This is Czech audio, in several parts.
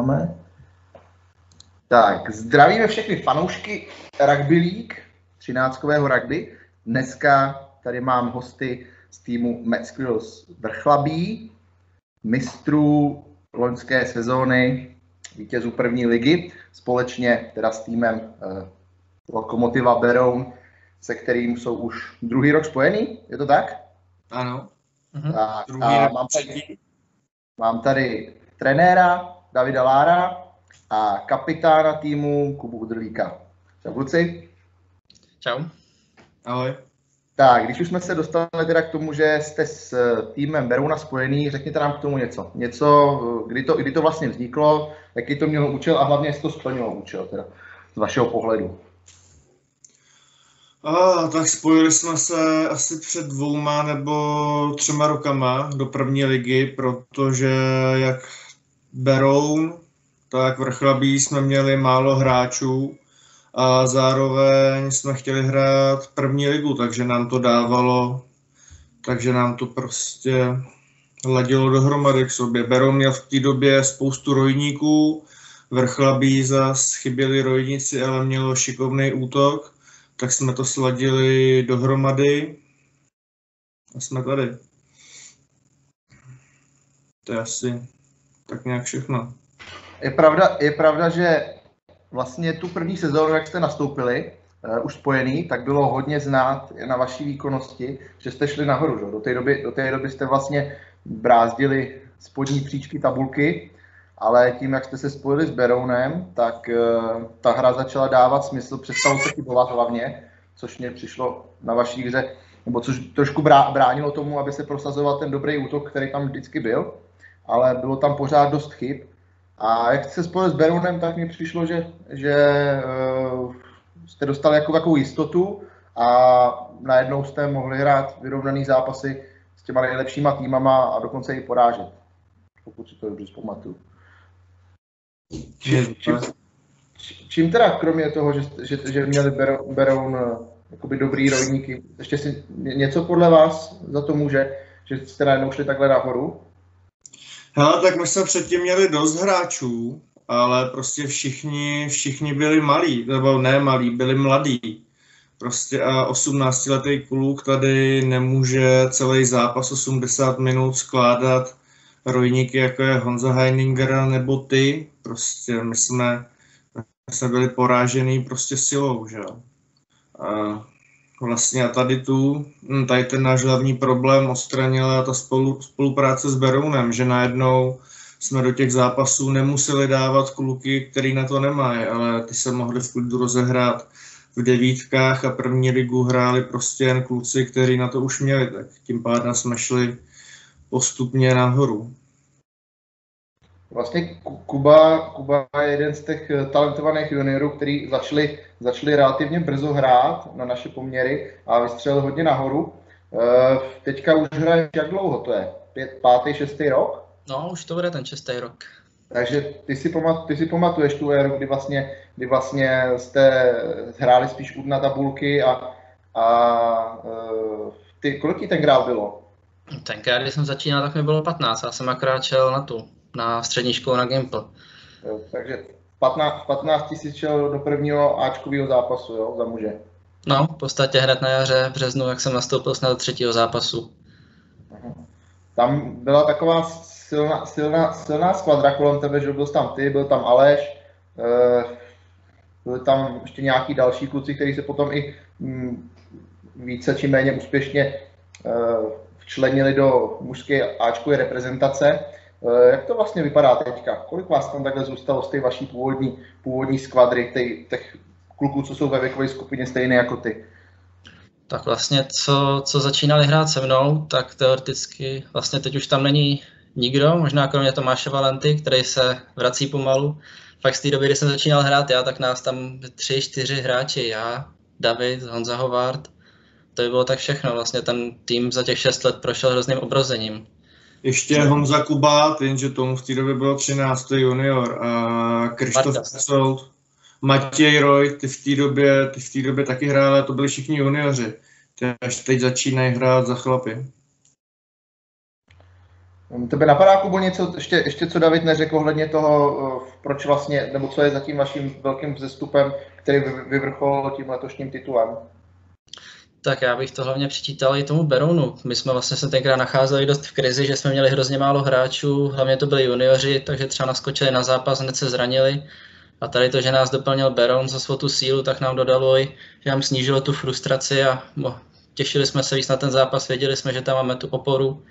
posloucháme. Tak, zdravíme všechny fanoušky Rugby League, 13 rugby. Dneska tady mám hosty z týmu Mad Squirrels Vrchlabí, mistrů loňské sezóny, vítězů první ligy, společně teda s týmem eh, Lokomotiva Beroun, se kterým jsou už druhý rok spojený, je to tak? Ano. Mhm. Tak, druhý a mám, tady, mám tady trenéra Davida Lára a kapitána týmu Kubu Udrlíka. Čau kluci. Čau. Ahoj. Tak, když už jsme se dostali teda k tomu, že jste s týmem Berouna spojený, řekněte nám k tomu něco. Něco, kdy to, kdy to vlastně vzniklo, jaký to mělo účel a hlavně jestli to splnilo účel teda, z vašeho pohledu. A, tak spojili jsme se asi před dvouma nebo třema rokama do první ligy, protože jak Beroun, tak Vrchlabí jsme měli málo hráčů a zároveň jsme chtěli hrát první ligu, takže nám to dávalo, takže nám to prostě ladilo dohromady k sobě. Beroun měl v té době spoustu rojníků, Vrchlabí zas chyběli rojníci, ale mělo šikovný útok, tak jsme to sladili dohromady a jsme tady. To je asi tak nějak všechno. Je pravda, je pravda, že vlastně tu první sezónu, jak jste nastoupili, uh, už spojený, tak bylo hodně znát na vaší výkonnosti, že jste šli nahoru. Že? Do, té doby, do té doby jste vlastně brázdili spodní příčky tabulky, ale tím, jak jste se spojili s Berounem, tak uh, ta hra začala dávat smysl, přestalo se chybovat hlavně, což mě přišlo na vaší hře, nebo což trošku bránilo tomu, aby se prosazoval ten dobrý útok, který tam vždycky byl ale bylo tam pořád dost chyb. A jak se spojil s Berounem, tak mi přišlo, že, že uh, jste dostali jako takovou jistotu a najednou jste mohli hrát vyrovnaný zápasy s těma nejlepšíma týmama a dokonce i porážet, pokud si to dobře zpamatuju. Čím, čím, čím teda, kromě toho, že, že, že měli Beroun uh, jakoby dobrý rodníky, ještě si něco podle vás za to může, že jste najednou šli takhle nahoru? Hele, tak my jsme předtím měli dost hráčů, ale prostě všichni, všichni byli malí, nebo ne malí, byli mladí. Prostě a 18-letý kluk tady nemůže celý zápas 80 minut skládat rojníky, jako je Honza Heininger nebo ty. Prostě my jsme, my jsme byli porážený prostě silou, že jo. A vlastně a tady tu, hm, tady ten náš hlavní problém odstranila ta spolu, spolupráce s Berounem, že najednou jsme do těch zápasů nemuseli dávat kluky, který na to nemají, ale ty se mohli v klidu rozehrát v devítkách a první ligu hráli prostě jen kluci, kteří na to už měli, tak tím pádem jsme šli postupně nahoru. Vlastně Kuba, Kuba je jeden z těch eh, talentovaných juniorů, který začali, začali relativně brzo hrát na naše poměry a vystřelil hodně nahoru. Eh, teďka už hraje jak dlouho to je? Pět, pátý, šestý rok? No, už to bude ten šestý rok. Takže ty si, pamat, ty si pamatuješ tu éru, kdy vlastně, kdy vlastně jste hráli spíš na tabulky a, a eh, ty, kolik ti tenkrát bylo? Tenkrát, když jsem začínal, tak mi bylo 15, já jsem akorát šel na tu na střední školu na Gimple. Jo, takže 15, 15 tisíc šel do prvního Ačkového zápasu, jo, za muže. No, v podstatě hned na jaře v březnu, jak jsem nastoupil snad do třetího zápasu. Tam byla taková silná, silná, silná skvadra kolem tebe, že byl tam ty, byl tam Aleš, eh, byli tam ještě nějaký další kluci, kteří se potom i mm, více či méně úspěšně eh, včlenili do mužské Ačkové reprezentace. Eh, jak to vlastně vypadá teďka? Kolik vás tam takhle zůstalo z té vaší původní, původní skvadry, těch, těch kluků, co jsou ve věkové skupině stejné jako ty? Tak vlastně, co, co začínali hrát se mnou, tak teoreticky vlastně teď už tam není nikdo, možná kromě Tomáše Valenty, který se vrací pomalu. Fakt z té doby, kdy jsem začínal hrát já, tak nás tam tři, čtyři hráči, já, David, Honza Hovard, to by bylo tak všechno. Vlastně ten tým za těch šest let prošel hrozným obrozením. Ještě Honza Kubát, jenže tomu v té době bylo 13. junior a Krištof Soud, Matěj Roy, ty v té době, ty v té době taky hráli, to byli všichni junioři. Ty až teď začínají hrát za chlapy. Tebe napadá, Kubo, něco, ještě, ještě co David neřekl ohledně toho, proč vlastně, nebo co je za tím vaším velkým vzestupem, který vyvrcholil tím letošním titulem? Tak já bych to hlavně přičítal i tomu Berounu. My jsme vlastně se tenkrát nacházeli dost v krizi, že jsme měli hrozně málo hráčů, hlavně to byli junioři, takže třeba naskočili na zápas, hned se zranili. A tady to, že nás doplnil Beroun za svou tu sílu, tak nám dodalo i, že nám snížilo tu frustraci a těšili jsme se víc na ten zápas, věděli jsme, že tam máme tu oporu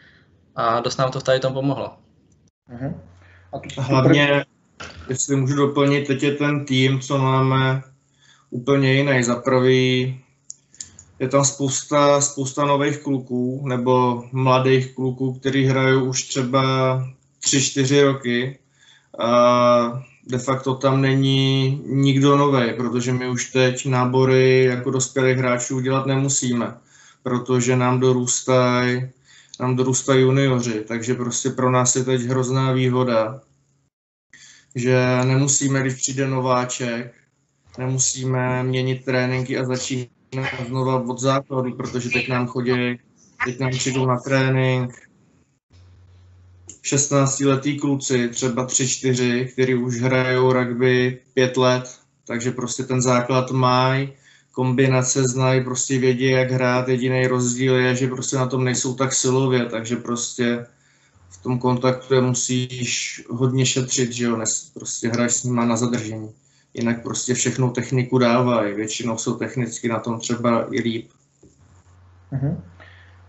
a dost nám to v tady tom pomohlo. Uh-huh. A tu, Hlavně, jestli můžu doplnit, teď je ten tým, co máme úplně jiný. Za prvý je tam spousta, spousta nových kluků nebo mladých kluků, kteří hrají už třeba 3-4 roky. A de facto tam není nikdo nový, protože my už teď nábory jako dospělých hráčů dělat nemusíme, protože nám dorůstají nám dorůstají junioři, takže prostě pro nás je teď hrozná výhoda, že nemusíme, když přijde nováček, nemusíme měnit tréninky a začínat znova od základu, protože teď nám chodí, teď nám přijdou na trénink 16-letý kluci, třeba 3-4, kteří už hrajou rugby 5 let, takže prostě ten základ mají, kombinace znají, prostě vědí, jak hrát. Jediný rozdíl je, že prostě na tom nejsou tak silově, takže prostě v tom kontaktu je musíš hodně šetřit, že jo, prostě hraješ s nima na zadržení. Jinak prostě všechnou techniku dávají, většinou jsou technicky na tom třeba i líp. Uh-huh.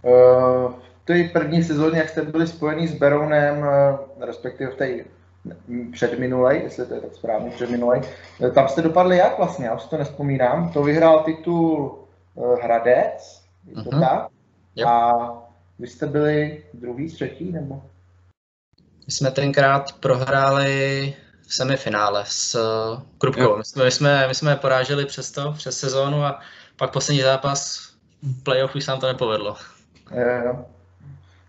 Uh, v té první sezóně, jak jste byli spojení s Berounem, uh, respektive v té předminulej, jestli to je tak správně, předminulej. Tam jste dopadli jak vlastně, já už to nespomínám. To vyhrál titul eh, Hradec, je to uh-huh. tak? Yep. A vy jste byli druhý, třetí, nebo? My jsme tenkrát prohráli v semifinále s uh, Krupkou. My jsme, my, jsme, my jsme poráželi přes to, přes sezónu a pak poslední zápas playoff už se nám to nepovedlo. Jo, jo.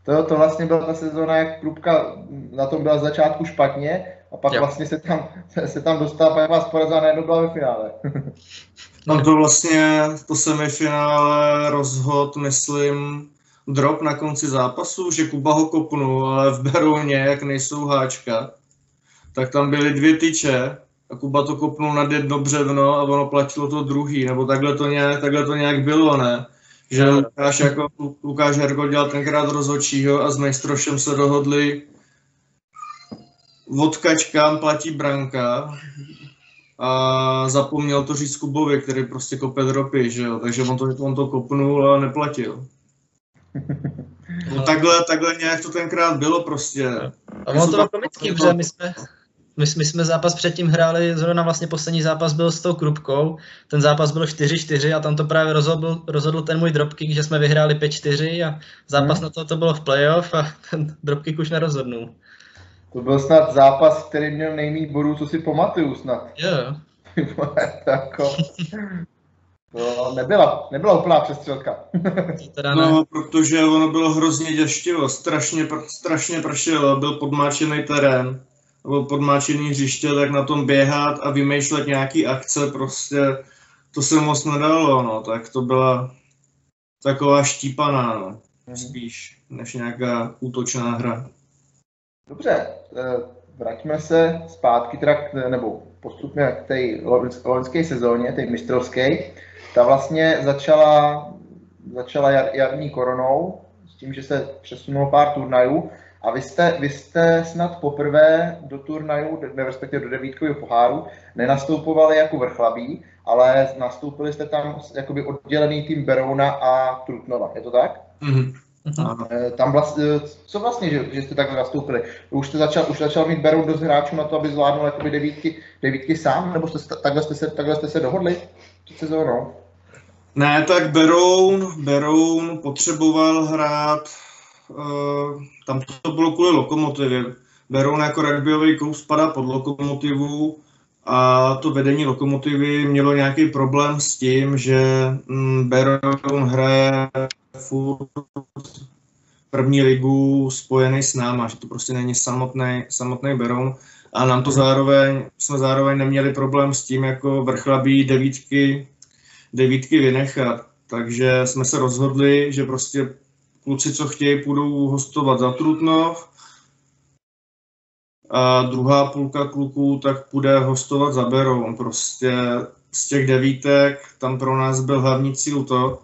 To, to vlastně byla ta sezóna, jak Krupka na tom byla z začátku špatně a pak jo. vlastně se tam, se tam dostala, pak vás porazila najednou byla ve finále. no to vlastně, to semifinále rozhod, myslím, drop na konci zápasu, že Kuba ho kopnul, ale v Berouně, jak nejsou háčka, tak tam byly dvě tyče a Kuba to kopnul nad jedno břevno a ono platilo to druhý, nebo takhle to nějak, takhle to nějak bylo, ne? že Lukáš, jako, Lukáš Hergo dělal tenkrát rozhodčího a s Majstrošem se dohodli odkač kam platí branka a zapomněl to říct Kubovi, který prostě kope dropy, že jo, takže on to, on to kopnul a neplatil. No takhle, takhle nějak to tenkrát bylo prostě. A ono to bylo komický, protože my jsme, my, my jsme zápas předtím hráli, zrovna vlastně poslední zápas byl s tou Krupkou, ten zápas byl 4-4 a tam to právě rozhodl, rozhodl ten můj dropkick, že jsme vyhráli 5-4 a zápas hmm. na to, to bylo v playoff a ten dropkick už nerozhodnul. To byl snad zápas, který měl nejméně bodů, co si pamatuju snad. Jo. jako, to nebyla, nebyla úplná přestřelka. no, protože ono bylo hrozně děštivo, strašně, strašně pršelo, byl podmáčený terén nebo podmáčený hřiště, tak na tom běhat a vymýšlet nějaký akce, prostě to se moc nedalo, no, tak to byla taková štípaná, no, mhm. spíš, než nějaká útočná hra. Dobře, eh, vraťme se zpátky, teda, nebo postupně k té loňské sezóně, té mistrovské. Ta vlastně začala, začala jar, jarní koronou, s tím, že se přesunulo pár turnajů a vy jste, vy jste snad poprvé do turnaju, respektive do devítkového poháru, nenastupovali jako vrchlabí, ale nastoupili jste tam jakoby oddělený tým Berouna a Trutnova. Je to tak? Mm-hmm. Tam vlastně, co vlastně, že, že jste takhle nastoupili? Už jste začal, už začal mít Beroun dost hráčů na to, aby zvládnul jakoby devítky, devítky sám, nebo jste, takhle, jste se, takhle jste se dohodli před sezónou? Ne, tak Beroun, Beroun potřeboval hrát tam to bylo kvůli lokomotivě. Beroun jako rugbyový klub spadá pod lokomotivu a to vedení lokomotivy mělo nějaký problém s tím, že mm, Beroun hraje furt první ligu spojený s náma, že to prostě není samotný, samotný Beroun. A nám to zároveň, jsme zároveň neměli problém s tím, jako vrchlabí devítky, devítky vynechat. Takže jsme se rozhodli, že prostě kluci, co chtějí, půjdou hostovat za Trutnov a druhá půlka kluků tak půjde hostovat za Berou. Prostě z těch devítek tam pro nás byl hlavní cíl to,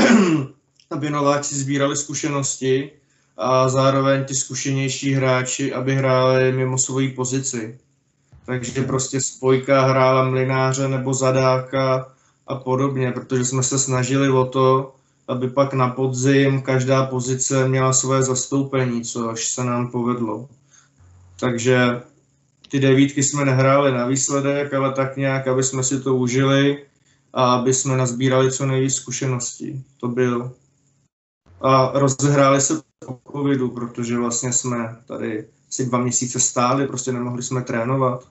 aby nováči sbírali zkušenosti a zároveň ti zkušenější hráči, aby hráli mimo svoji pozici. Takže prostě spojka hrála mlináře nebo zadáka a podobně, protože jsme se snažili o to, aby pak na podzim každá pozice měla své zastoupení, což se nám povedlo. Takže ty devítky jsme nehráli na výsledek, ale tak nějak, aby jsme si to užili a aby jsme nazbírali co nejvíc zkušeností. To byl. A rozehráli se po covidu, protože vlastně jsme tady si dva měsíce stáli, prostě nemohli jsme trénovat.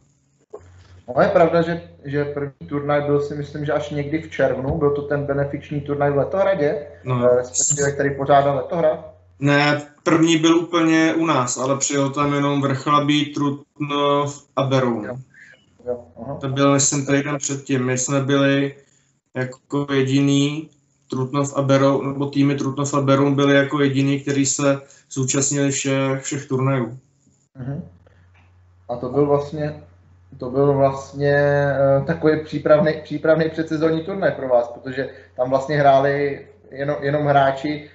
No je pravda, že, že první turnaj byl si myslím, že až někdy v červnu, byl to ten benefiční turnaj v Letohradě, no. Eh, respektive který pořádal Letohrad. Ne, první byl úplně u nás, ale přijel tam jenom Vrchlabí, Trutnov a Beroun. Jo. Jo, to byl, myslím, týden předtím. My jsme byli jako jediný Trutnov a Beroun, nebo týmy Trutnov a Beroun byli jako jediný, který se zúčastnili všech, všech turnajů. Uh-huh. A to byl vlastně to byl vlastně uh, takový přípravný, přípravný předsezonní turnaj pro vás, protože tam vlastně hráli jenom, jenom hráči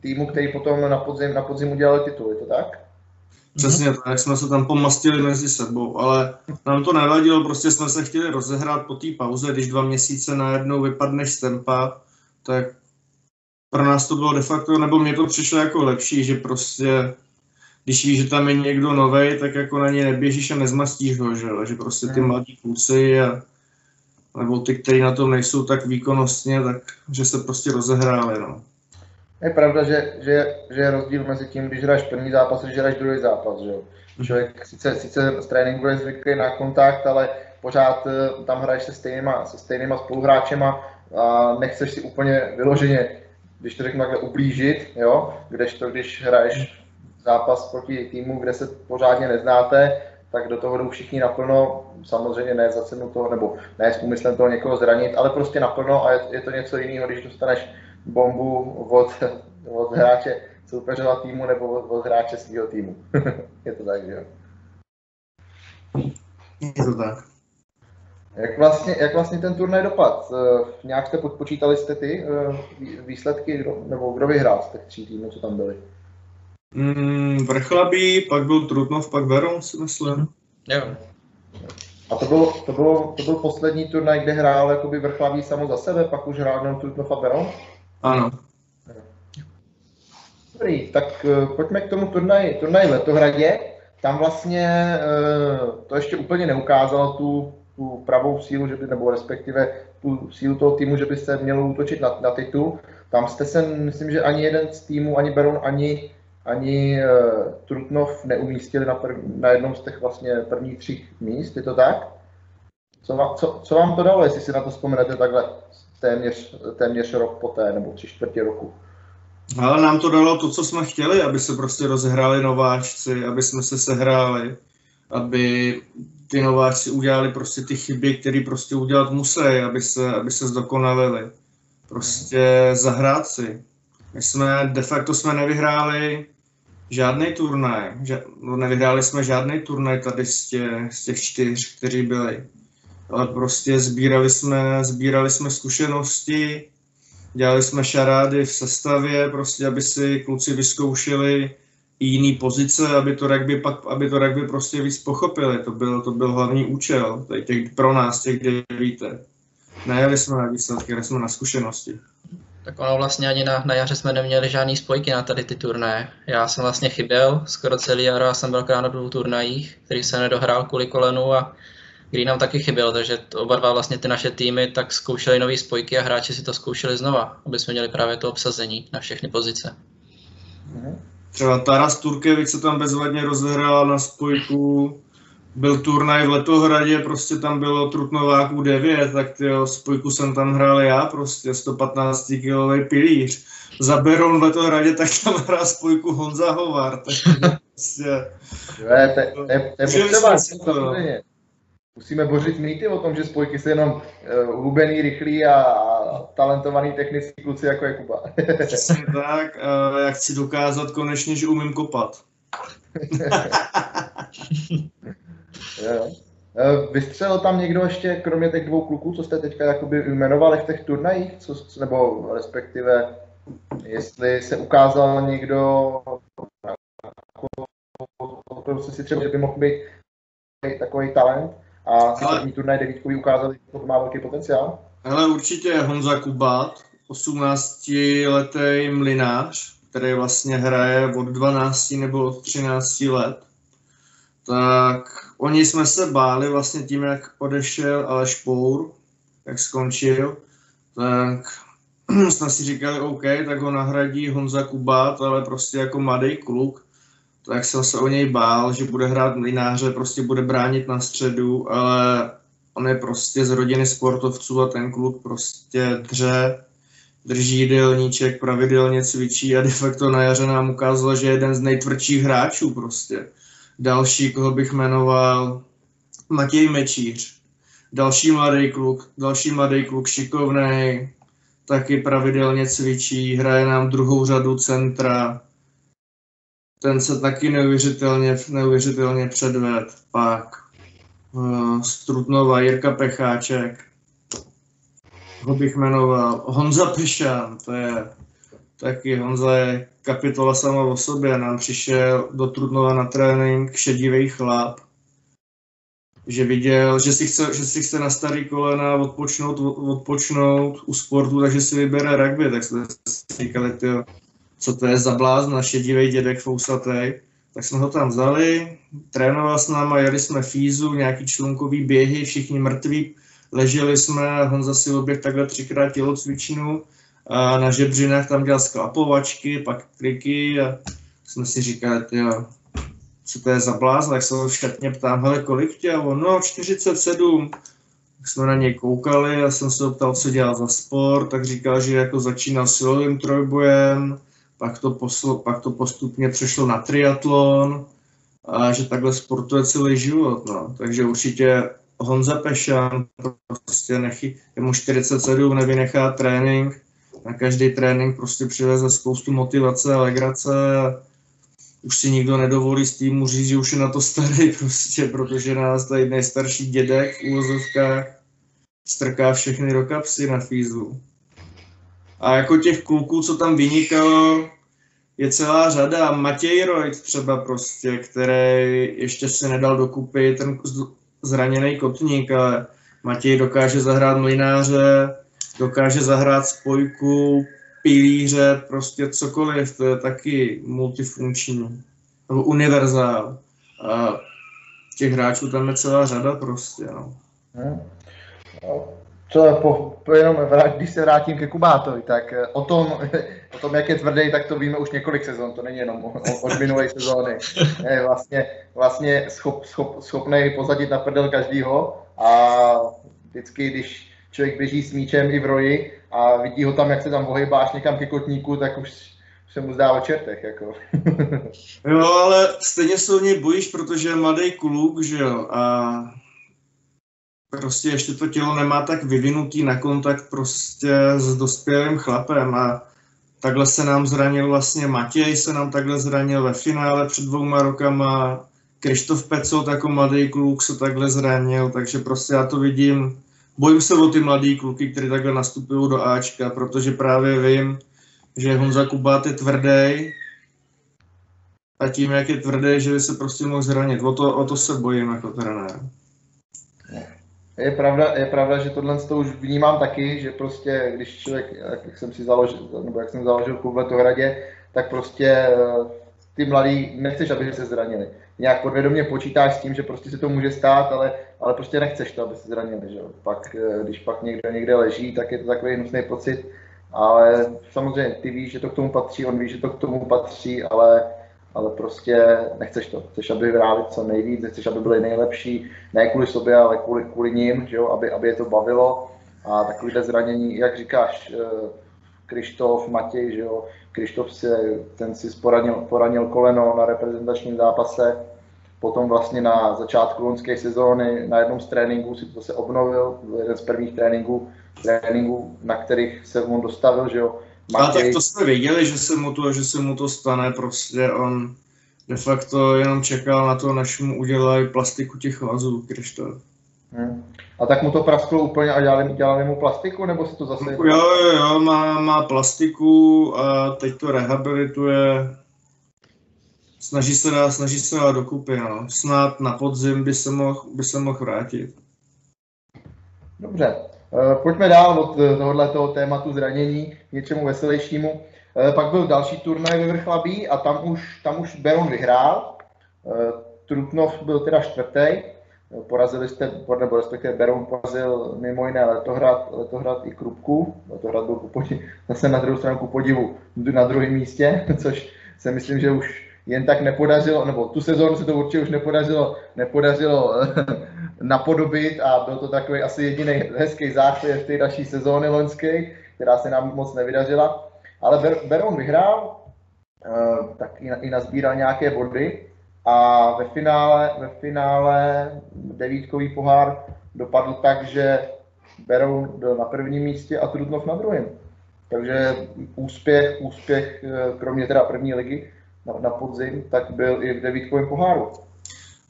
týmu, který potom na podzim, na podzim udělali titul, je to tak? Přesně tak, jsme se tam pomastili mezi sebou, ale nám to nevadilo, prostě jsme se chtěli rozehrát po té pauze, když dva měsíce najednou vypadneš z tempa, tak pro nás to bylo de facto, nebo mě to přišlo jako lepší, že prostě když víš, že tam je někdo nový, tak jako na ně neběžíš a nezmastíš ho, že, že prostě ty hmm. mladí kluci a nebo ty, kteří na tom nejsou tak výkonnostně, tak že se prostě rozehráli, no. Je pravda, že, že, že je rozdíl mezi tím, když hraješ první zápas a když hraješ druhý zápas, že jo. Hmm. Člověk sice, sice z tréninku je zvyklý na kontakt, ale pořád eh, tam hraješ se stejnýma, se stejnýma spoluhráčema a nechceš si úplně vyloženě, když to řeknu takhle, ublížit, jo, kdežto když hraješ zápas proti týmu, kde se pořádně neznáte, tak do toho jdou všichni naplno, samozřejmě ne za cenu toho, nebo ne s úmyslem toho někoho zranit, ale prostě naplno a je, je to něco jiného, když dostaneš bombu od, od hráče soupeřova týmu nebo od, od hráče svého týmu. je to tak, že jo? Je to tak. Jak vlastně, jak vlastně ten turnaj dopad? Eh, nějak jste podpočítali jste ty eh, výsledky, nebo kdo vyhrál z těch tří týmů, co tam byly? Mm, Vrchlabí, pak byl Trutnov, pak Veron, si myslím. Jo. A to byl, to, bylo, to byl poslední turnaj, kde hrál jakoby Vrchlabí samo za sebe, pak už hrál jenom Trutnov a Veron? Ano. Dobrý, tak uh, pojďme k tomu turnaji, turnaji v Letohradě. Tam vlastně uh, to ještě úplně neukázalo tu, tu pravou sílu, že by, nebo respektive tu sílu toho týmu, že by se mělo útočit na, na titul. Tam jste se, myslím, že ani jeden z týmů, ani Beron, ani ani uh, Trutnov neumístili na, prv, na jednom z těch vlastně prvních tří míst, je to tak? Co vám, co, co vám to dalo, jestli si na to vzpomenete takhle téměř, téměř rok poté, nebo tři čtvrtě roku? Ale nám to dalo to, co jsme chtěli, aby se prostě rozehráli nováčci, aby jsme se sehráli, aby ty nováčci udělali prostě ty chyby, které prostě udělat musí, aby se, aby se zdokonalili. Prostě zahrát si. My jsme, de facto jsme nevyhráli žádný turnaj. Ža- no, nevyhráli jsme žádný turnaj tady z těch, z těch čtyř, kteří byli. Ale prostě sbírali jsme, sbírali jsme zkušenosti, dělali jsme šarády v sestavě, prostě aby si kluci vyzkoušeli jiný pozice, aby to rugby, pak, aby to rugby prostě víc pochopili. To byl, to byl hlavní účel těch, pro nás, těch devítek. Nejeli jsme na výsledky, jeli jsme na zkušenosti. Tak ono vlastně ani na, na jaře jsme neměli žádný spojky na tady ty turnaje. Já jsem vlastně chyběl skoro celý jaro, já jsem byl na dvou turnajích, který se nedohrál kvůli kolenu a kdy nám taky chyběl, takže oba dva vlastně ty naše týmy tak zkoušeli nové spojky a hráči si to zkoušeli znova, aby jsme měli právě to obsazení na všechny pozice. Třeba Taras Turkevic se tam bezvadně rozehrál na spojku, byl turnaj v Letohradě, prostě tam bylo Trutnováků 9, tak tyjo, spojku jsem tam hrál já, prostě 115 kilový pilíř. Za Beron v Letohradě, tak tam hrál spojku Honza Hovar, tak prostě... To je potřeba, Musíme bořit mýty o tom, že spojky jsou jenom uh, hubený, rychlý a, a talentovaný technický kluci, jako je Kuba. Přesně tak, uh, jak chci dokázat konečně, že umím kopat. jo. Eh, vystřelil tam někdo ještě, kromě těch dvou kluků, co jste teďka jakoby jmenovali v těch turnajích, co, nebo respektive jestli se ukázal někdo, jako, si třeba, že by mohl být takový talent a si první turnaj devítkový ukázal, že to má velký potenciál? Ale určitě Honza Kubát, 18-letý mlinář, který vlastně hraje od 12 nebo od 13 let, tak oni jsme se báli vlastně tím, jak odešel Aleš Pour, jak skončil, tak jsme si říkali, OK, tak ho nahradí Honza Kubát, ale prostě jako mladý kluk, tak jsem se o něj bál, že bude hrát mlináře, prostě bude bránit na středu, ale on je prostě z rodiny sportovců a ten kluk prostě dře, drží jídelníček, pravidelně cvičí a de facto na jaře nám ukázal, že je jeden z nejtvrdších hráčů prostě. Další, koho bych jmenoval, Matěj Mečíř. Další mladý kluk, další mladý kluk, šikovný, taky pravidelně cvičí, hraje nám druhou řadu centra. Ten se taky neuvěřitelně, neuvěřitelně předved. Pak uh, Strutnova, Jirka Pecháček, ho bych jmenoval. Honza Pešán, to je taky Honza je kapitola sama o sobě. Nám přišel do Trudnova na trénink šedivý chlap, že viděl, že si chce, že si chce na starý kolena odpočnout, odpočnout u sportu, takže si vybere rugby, tak jsme si říkali, tyjo, co to je za blázna, šedivý dědek fousatý. Tak jsme ho tam vzali, trénoval s náma, jeli jsme fízu, nějaký člunkový běhy, všichni mrtví, leželi jsme, Honza si oběh takhle třikrát tělocvičnu a na žebřinách tam dělal sklapovačky, pak triky a jsme si říkali, jo, co to je za blázna, tak se ho ptám, hele, kolik tě? On, no, 47. Tak jsme na něj koukali, já jsem se ho ptal, co dělá za sport, tak říkal, že jako začínal silovým trojbojem, pak to, poslo, pak to postupně přešlo na triatlon a že takhle sportuje celý život. No. Takže určitě Honza Pešan prostě nechy, je mu 47, nevynechá trénink, na každý trénink prostě přiveze spoustu motivace a legrace už si nikdo nedovolí s týmu říct, že už je na to starý prostě, protože nás tady nejstarší dědek v úvozovkách strká všechny do kapsy na fízu. A jako těch kluků, co tam vynikalo, je celá řada. Matěj Reut třeba prostě, který ještě se nedal dokupy, ten zraněný kotník, ale Matěj dokáže zahrát mlináře, dokáže zahrát spojku, pilíře, prostě cokoliv, to je taky multifunkční, nebo univerzál. A těch hráčů tam je celá řada prostě, no. Hmm. Co je po, po jenom, když se vrátím ke Kubátovi, tak eh, o tom, o tom, jak je tvrdý, tak to víme už několik sezon, to není jenom od minulé sezóny. Je vlastně, vlastně schop, schop, schopný pozadit na prdel každýho a vždycky, když člověk běží s míčem i v roji a vidí ho tam, jak se tam ohybáš někam ke kotníku, tak už se mu zdá o čertech, jako. jo, ale stejně se o něj bojíš, protože je mladý kluk, že jo, a prostě ještě to tělo nemá tak vyvinutý na kontakt prostě s dospělým chlapem a takhle se nám zranil vlastně Matěj, se nám takhle zranil ve finále před dvouma rokama, Krištof Pecot jako mladý kluk se takhle zranil, takže prostě já to vidím, bojím se o ty mladý kluky, kteří takhle nastupují do Ačka, protože právě vím, že Honza Kubát je tvrdý a tím, jak je tvrdý, že se prostě mohl zranit. O to, o to se bojím jako trenér. Je pravda, je pravda, že tohle to už vnímám taky, že prostě, když člověk, jak jsem si založil, nebo jak jsem založil klub v Letohradě, tak prostě eh, ty mladí nechceš, aby se zranili. Nějak podvědomě počítáš s tím, že prostě se to může stát, ale, ale prostě nechceš to, aby se zranili. Že? Pak, eh, když pak někdo někde leží, tak je to takový hnusný pocit. Ale samozřejmě ty víš, že to k tomu patří, on ví, že to k tomu patří, ale ale prostě nechceš to. Chceš, aby hráli co nejvíc, chceš, aby byli nejlepší, ne kvůli sobě, ale kvůli, kvůli ním, že jo? Aby, aby je to bavilo. A takovýhle zranění, jak říkáš, eh, Krištof, Matěj, že jo, Krištof si, ten si poranil, poranil koleno na reprezentačním zápase, potom vlastně na začátku loňské sezóny na jednom z tréninků si to se obnovil, jeden z prvních tréninků, tréninků, na kterých se on dostavil, že jo, Matěj... A tak to jsme věděli, že se mu to, že se mu to stane, prostě on de facto jenom čekal na to, než mu udělají plastiku těch vazů, když to... Hmm. A tak mu to prasklo úplně a dělali, dělali mu plastiku, nebo si to zase... Jo, jo, jo, má, má plastiku a teď to rehabilituje. Snaží se dát, snaží se dát dokupy, no. Snad na podzim by se mohl, by se mohl vrátit. Dobře, eh, pojďme dál od tohohle toho tématu zranění něčemu veselějšímu. Eh, pak byl další turnaj ve Vrchlabí a tam už, tam už Beron vyhrál. Eh, Trutnov byl teda čtvrtý. Porazili jste, nebo respektive Beron porazil mimo jiné Letohrad, Letohrad i Krupku. Letohrad byl podivu, zase na druhou stranu ku podivu na druhém místě, což se myslím, že už jen tak nepodařilo, nebo tu sezónu se to určitě už nepodařilo, nepodařilo napodobit a byl to takový asi jediný hezký záchvěv té naší sezóny loňské, která se nám moc nevydařila. Ale Ber- Beron vyhrál, uh, tak i, i nazbíral nějaké body a ve finále, ve finále devítkový pohár dopadl tak, že Beroun byl na prvním místě a Trutnov na druhém. Takže úspěch, úspěch, eh, kromě teda první ligy na, na podzim, tak byl i v devítkovém poháru.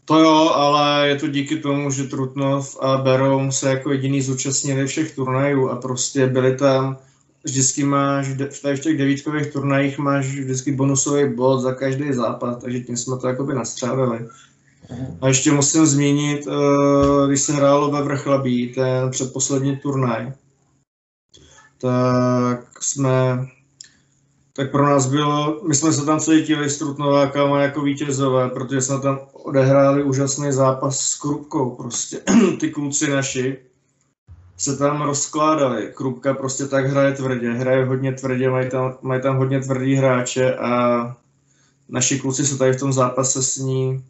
To jo, ale je to díky tomu, že Trutnov a Beroun se jako jediný zúčastnili všech turnajů a prostě byli tam vždycky máš, v těch devítkových turnajích máš vždycky bonusový bod za každý zápas, takže tím jsme to jakoby nastřávili. Mhm. A ještě musím zmínit, eh, když se hrálo ve Vrchlabí, ten předposlední turnaj, tak jsme, tak pro nás bylo, my jsme se tam cítili s Trutnovákama jako vítězové, protože jsme tam odehráli úžasný zápas s Krupkou prostě, ty kluci naši, se tam rozkládali. Krupka prostě tak hraje tvrdě, hraje hodně tvrdě, mají tam, mají tam hodně tvrdý hráče a naši kluci se tady v tom zápase s ní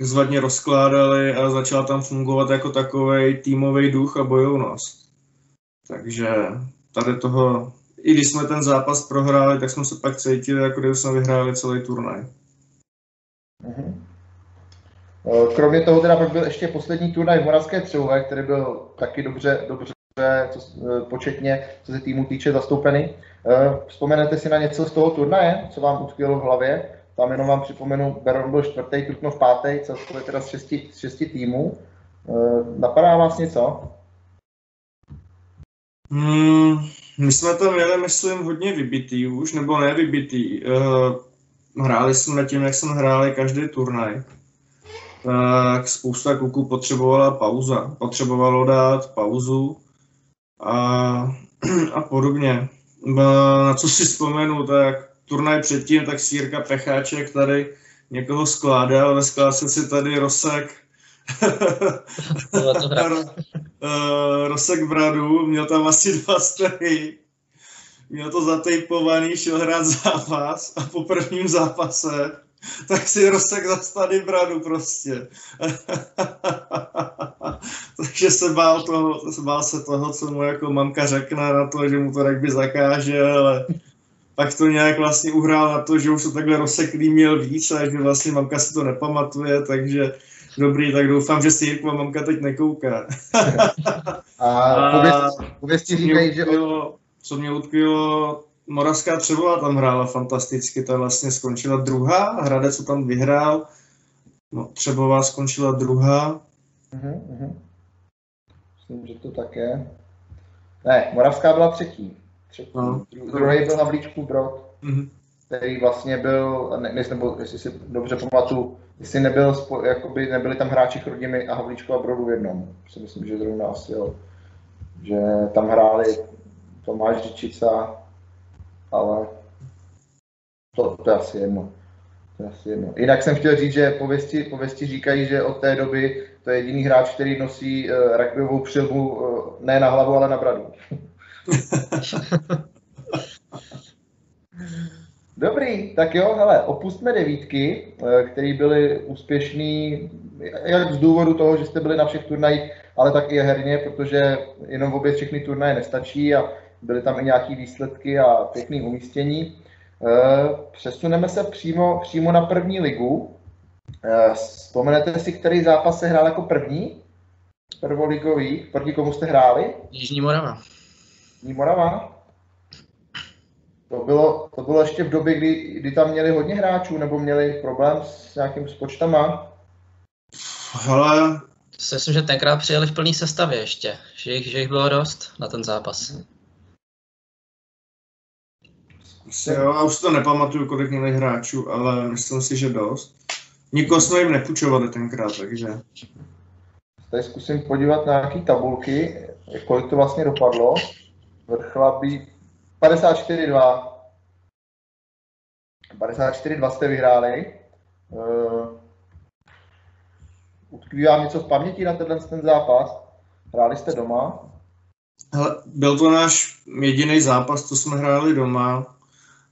zvadně rozkládali a začal tam fungovat jako takový týmový duch a bojovnost. Takže tady toho, i když jsme ten zápas prohráli, tak jsme se pak cítili, jako kdyby jsme vyhráli celý turnaj. Mm-hmm. Eh, kromě toho teda pak byl ještě poslední turnaj v Moravské Třeové, který byl taky dobře, dobře co, eh, početně, co se týmu týče, zastoupený. Eh, vzpomenete si na něco z toho turnaje, co vám utkvělo v hlavě? Tam jenom vám připomenu, Beron byl čtvrtý, Trutnov pátý, celkově teda z šesti, z šesti týmů. Napadá vás něco? Hmm, my jsme tam měli, myslím, hodně vybitý už, nebo ne vybitý. Uh, hráli jsme tím, jak jsme hráli každý turnaj tak spousta kluků potřebovala pauza. Potřebovalo dát pauzu a, a podobně. Na co si vzpomenu, tak turnaj předtím, tak Sírka Pecháček tady někoho skládal, ve skládce si tady Rosek Rosek Bradu, měl tam asi dva stehy, měl to zatejpovaný, šel hrát zápas a po prvním zápase tak si rozsek zastany bradu prostě. Takže se bál, toho, se bál se toho, co mu jako mamka řekne na to, že mu to by zakáže, ale pak to nějak vlastně uhrál na to, že už to takhle rozseklý měl víc a že vlastně mamka si to nepamatuje, takže dobrý, tak doufám, že si Jirkova mamka teď nekouká. a pověsti říkají, že... Co mě utkvělo, Moravská Třebová tam hrála fantasticky, ta vlastně skončila druhá, Hradec co tam vyhrál, no, Třebová skončila druhá. Uh-huh, uh-huh. Myslím, že to tak je. Ne, Moravská byla třetí. třetí. No. Druhý byl na blíčku Brod, uh-huh. který vlastně byl, ne, nebo jestli si dobře pamatuju, jestli nebyl, jakoby nebyli tam hráči Chrudimi a Havlíčku a Brodu v jednom. Si myslím, že zrovna asi jo. Že tam hráli Tomáš Řičica, ale to, to je asi jedno. To je asi jedno. Jinak jsem chtěl říct, že pověsti, pověsti říkají, že od té doby to je jediný hráč, který nosí uh, rugbyovou přilbu uh, ne na hlavu, ale na bradu. Dobrý, tak jo, hele, opustme devítky, eh, které byly úspěšný, jak z důvodu toho, že jste byli na všech turnajích, ale tak i herně, protože jenom v obě všechny turnaje nestačí a byly tam i nějaké výsledky a pěkné umístění. Eh, přesuneme se přímo, přímo na první ligu. Eh, vzpomenete si, který zápas se hrál jako první? Prvoligový, proti komu jste hráli? Jižní Morava. Jižní Morava? To bylo, to bylo ještě v době, kdy, kdy tam měli hodně hráčů, nebo měli problém s nějakým s počtama? Hele, Si myslím, že tenkrát přijeli v plné sestavě ještě, že jich, že jich bylo dost na ten zápas. asi jo, já už to nepamatuju, kolik měli hráčů, ale myslím si, že dost. Nikoho jsme jim nepůjčovali tenkrát, takže... Tady zkusím podívat na nějaké tabulky, kolik to vlastně dopadlo. Vrchlabí 54-2. 54-2 jste vyhráli. Uh, utkví vám něco v paměti na tenhle ten zápas? Hráli jste doma? Hele, byl to náš jediný zápas, co jsme hráli doma.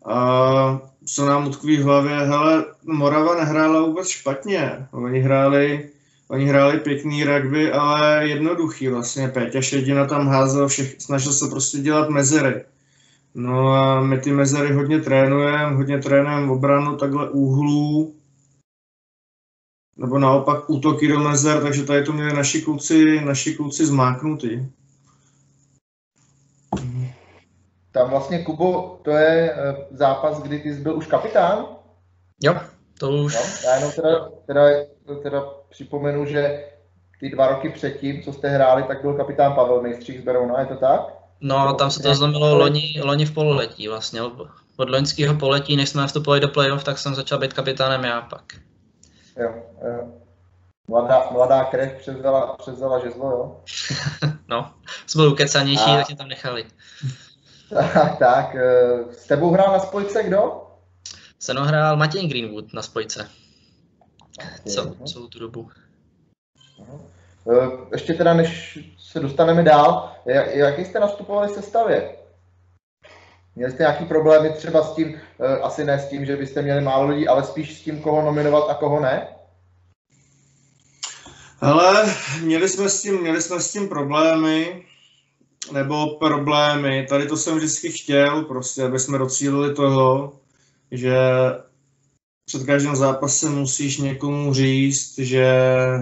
A co nám utkví v hlavě, hele, Morava nehrála vůbec špatně. Oni hráli, oni hráli pěkný rugby, ale jednoduchý vlastně. Péťa Šedina tam házel, všech, snažil se prostě dělat mezery. No a my ty mezery hodně trénujeme, hodně trénujeme obranu takhle úhlů, nebo naopak útoky do mezer, takže tady to měli naši kluci, naši kluci zmáknutý. Tam vlastně, Kubo, to je eh, zápas, kdy ty jsi byl už kapitán? Jo, to už, No, já jenom teda, teda, teda připomenu, že ty dva roky předtím, co jste hráli, tak byl kapitán Pavel Mejstřík z Berouna, je to tak? No tam se to zlomilo loni, loni v pololetí vlastně. Od loňského poletí, než jsme nastupovali do playoff, tak jsem začal být kapitánem já pak. Jo, jo. Mladá, mladá krev převzala, převzala žezlo, jo? No, jsme byli ukecanější, A- tak mě tam nechali. tak, tak, eh, s tebou hrál na spojce kdo? Seno hrál Matěj Greenwood na spojce cel, Mhm. celou tu dobu. Eh, Ještě teda, než se dostaneme dál, jak- jaký jste nastupovali se stavě? Měli jste nějaký problémy třeba s tím, eh, asi ne s tím, že byste měli málo lidí, ale spíš s tím, koho nominovat a koho ne? Ale měli jsme s tím, měli jsme s tím problémy, nebo problémy. Tady to jsem vždycky chtěl, prostě, aby jsme docílili toho, že před každým zápasem musíš někomu říct, že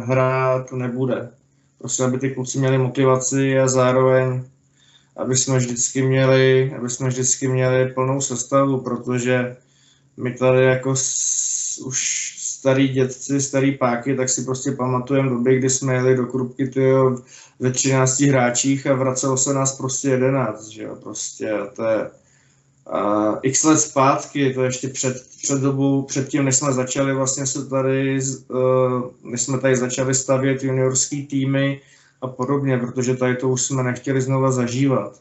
hrát nebude. Prostě, aby ty kluci měli motivaci a zároveň, aby jsme vždycky měli, aby jsme vždycky měli plnou sestavu, protože my tady jako s, už starý dětci, starý páky, tak si prostě pamatujeme doby, kdy jsme jeli do Krupky tyjo, ve 13 hráčích a vracelo se nás prostě 11, že jo, prostě to je uh, x let zpátky, to je ještě před, před dobou, před tím, než jsme začali vlastně se tady, uh, než jsme tady začali stavět juniorský týmy a podobně, protože tady to už jsme nechtěli znova zažívat.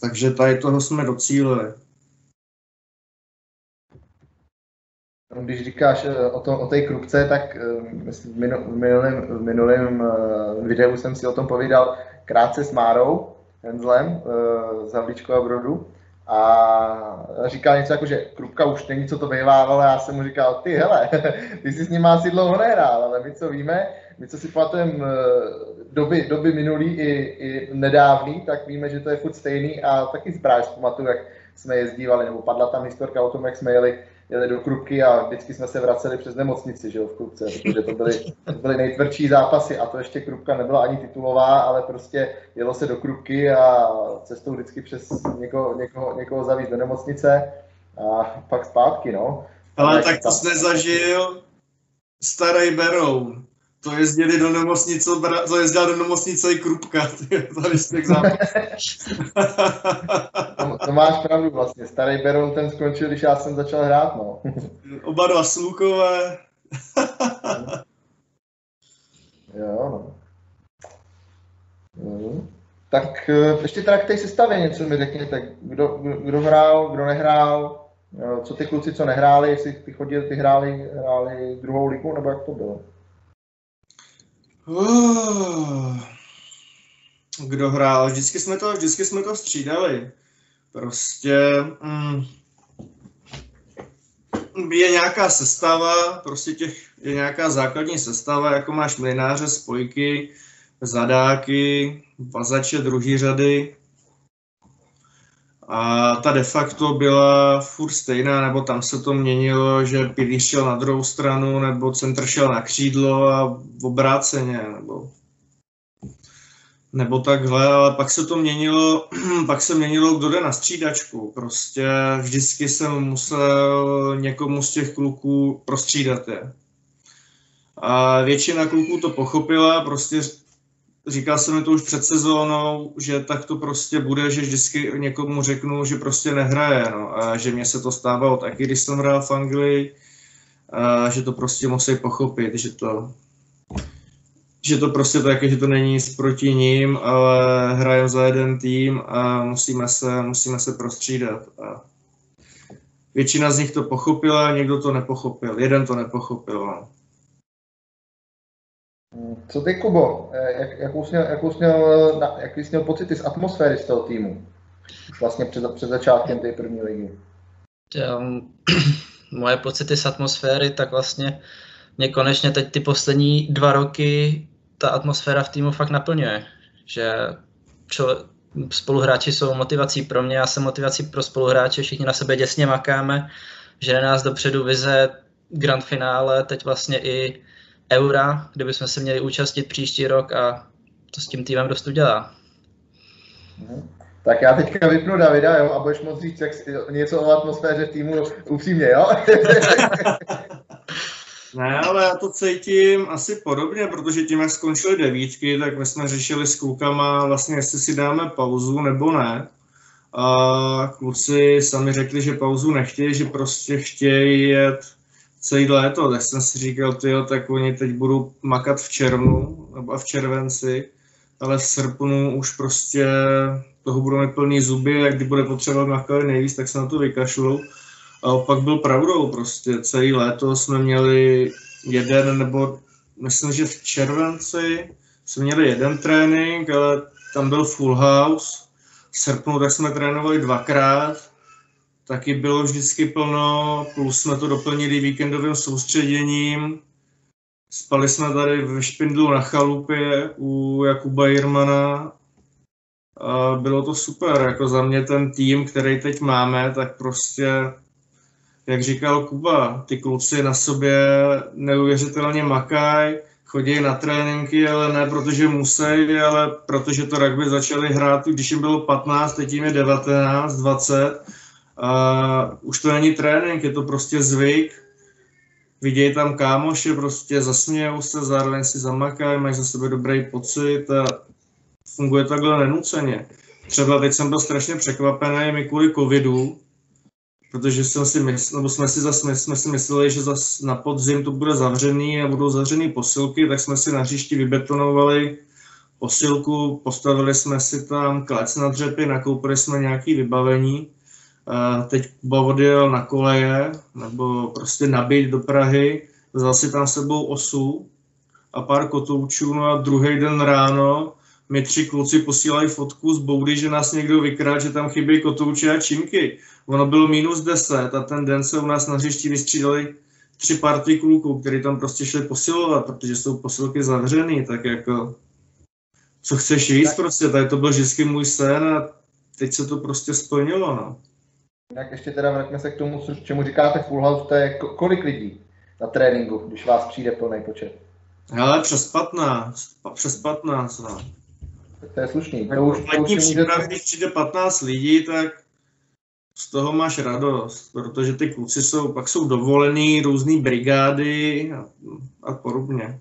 Takže tady toho jsme docílili. Když říkáš eh, o, to, o té krupce, tak eh, v minu- v minulém, v minulém videu jsem si o tom povídal krátce s Márou Henzlem z Havlíčkova Brodu a říkal něco jako, že krupka už není, co to bývá, ale já jsem mu říkal, ty hele, ty jsi s ním asi dlouho nehrál, ale my co víme, my co si pamatujeme eh, doby, doby minulý i, i nedávný, tak víme, že to je furt stejný a taky si právě pamatuju, jak jsme jezdívali, nebo padla tam historka o tom, jak jsme jeli jeli do Krupky a vždycky jsme se vraceli přes nemocnici, že jo, v Krupce, protože to byly, to byly nejtvrdší zápasy a to ještě Krupka nebyla ani titulová, ale prostě jelo se do Krupky a cestou vždycky přes někoho, někoho, někoho zavíst do nemocnice a pak zpátky, no. Ale tak to jsi nezažil starý Beroun. To jezdili do nemocnice, to jezdila do nemocnice i Krupka, tady z těch zápasů. To, to máš pravdu vlastně, starý Beroun ten skončil, když já jsem začal hrát, no. Oba dva slukové. Jo, no. Mhm. Tak eh, ještě teda k té sestavě něco mi řekněte. Kdo, kdo, kdo hrál, kdo nehrál, eh, co ty kluci, co nehráli, jestli ty chodili, ty hráli, hráli druhou ligu, nebo jak to bylo? Kdo hrál? Vždycky jsme to, vždycky jsme to střídali. Prostě mm, je nějaká sestava, prostě těch, je nějaká základní sestava, jako máš mlináře, spojky, zadáky, vazače druhý řady. A ta de facto byla furt stejná, nebo tam se to měnilo, že pilíř šel na druhou stranu, nebo centr šel na křídlo a obráceně, nebo nebo takhle, ale pak se to měnilo, pak se měnilo, kdo jde na střídačku. Prostě vždycky jsem musel někomu z těch kluků prostřídat je. A většina kluků to pochopila, prostě říkal jsem mi to už před sezónou, že tak to prostě bude, že vždycky někomu řeknu, že prostě nehraje, no, a že mě se to stávalo taky, když jsem hrál v Anglii, a že to prostě musí pochopit, že to, že to prostě tak, že to není nic proti ním, ale hrajeme za jeden tým a musíme se, musíme se prostřídat. A většina z nich to pochopila, někdo to nepochopil, jeden to nepochopil. No. Co ty, Kubo? Eh, jak, jakou, jsi měl, jakou jsi měl, jaký jsi měl pocity z atmosféry z toho týmu? Už vlastně před, před začátkem té první ligy. Moje pocity z atmosféry, tak vlastně mě konečně teď ty poslední dva roky ta atmosféra v týmu fakt naplňuje. Že čo, spoluhráči jsou motivací pro mě, já jsem motivací pro spoluhráče, všichni na sebe děsně makáme, že nás dopředu vize grand finále, teď vlastně i eura, kde bychom se měli účastnit příští rok a to s tím týmem dost udělá. Mhm. Tak já teďka vypnu Davida, jo, a budeš moct říct jak, něco o atmosféře týmu upřímně, jo? ne, ale já to cítím asi podobně, protože tím, jak skončily devítky, tak my jsme řešili s klukama vlastně, jestli si dáme pauzu nebo ne. A kluci sami řekli, že pauzu nechtějí, že prostě chtějí jet celý léto, tak jsem si říkal, tyjo, tak oni teď budou makat v červnu nebo v červenci, ale v srpnu už prostě toho budou mít plný zuby, jak kdy bude potřeba makali nejvíc, tak se na to vykašlou. A opak byl pravdou, prostě celý léto jsme měli jeden nebo myslím, že v červenci jsme měli jeden trénink, ale tam byl full house. V srpnu tak jsme trénovali dvakrát, taky bylo vždycky plno, plus jsme to doplnili víkendovým soustředěním. Spali jsme tady ve Špindlu na chalupě u Jakuba Jirmana. A bylo to super, jako za mě ten tým, který teď máme, tak prostě, jak říkal Kuba, ty kluci na sobě neuvěřitelně makají, chodí na tréninky, ale ne protože musí, ale protože to rugby začali hrát, když jim bylo 15, teď jim je 19, 20 a už to není trénink, je to prostě zvyk. Vidějí tam kámoše, prostě zasmějou se, zároveň si zamakají, mají za sebe dobrý pocit a funguje takhle nenuceně. Třeba teď jsem byl strašně překvapený mi kvůli covidu, protože jsem si mysl, nebo jsme si, zase, jsme si mysleli, že zas na podzim to bude zavřený a budou zavřený posilky, tak jsme si na hřišti vybetonovali posilku, postavili jsme si tam klec na dřepy, nakoupili jsme nějaké vybavení teď Kuba odjel na koleje, nebo prostě nabít do Prahy, vzal si tam sebou osu a pár kotoučů, no a druhý den ráno mi tři kluci posílají fotku z boudy, že nás někdo vykrál, že tam chybí kotouče a činky. Ono bylo minus 10 a ten den se u nás na hřišti vystřídali tři party kluků, kteří tam prostě šli posilovat, protože jsou posilky zavřený, tak jako co chceš jíst prostě, tady to byl vždycky můj sen a teď se to prostě splnilo, no. Tak ještě teda vraťme se k tomu, co, čemu říkáte full house, to je kolik lidí na tréninku, když vás přijde plný počet? Ale přes 15, přes 15, no. Tak to je slušný. To už, to už může... když přijde 15 lidí, tak z toho máš radost, protože ty kluci jsou, pak jsou dovolený, různé brigády a, a podobně.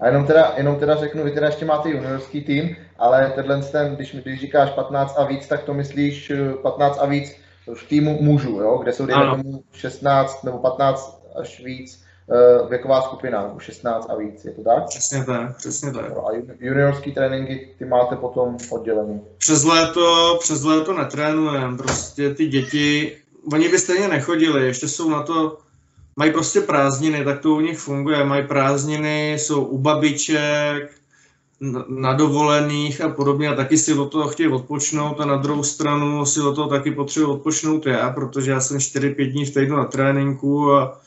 A jenom teda, jenom teda řeknu, vy teda ještě máte juniorský tým, ale tenhle ten, když, když říkáš 15 a víc, tak to myslíš 15 a víc v týmu mužů, jo, kde jsou dejme tomu 16 nebo 15 až víc uh, věková skupina, 16 a víc, je to tak? Přesně tak, přesně tak. A juniorský tréninky ty máte potom oddělený? Přes léto, přes léto netrénujeme, prostě ty děti, oni by stejně nechodili, ještě jsou na to, mají prostě prázdniny, tak to u nich funguje, mají prázdniny, jsou u babiček, na dovolených a podobně a taky si od toho chtějí odpočnout a na druhou stranu si od toho taky potřebuji odpočnout já, protože já jsem 4-5 dní v týdnu na tréninku a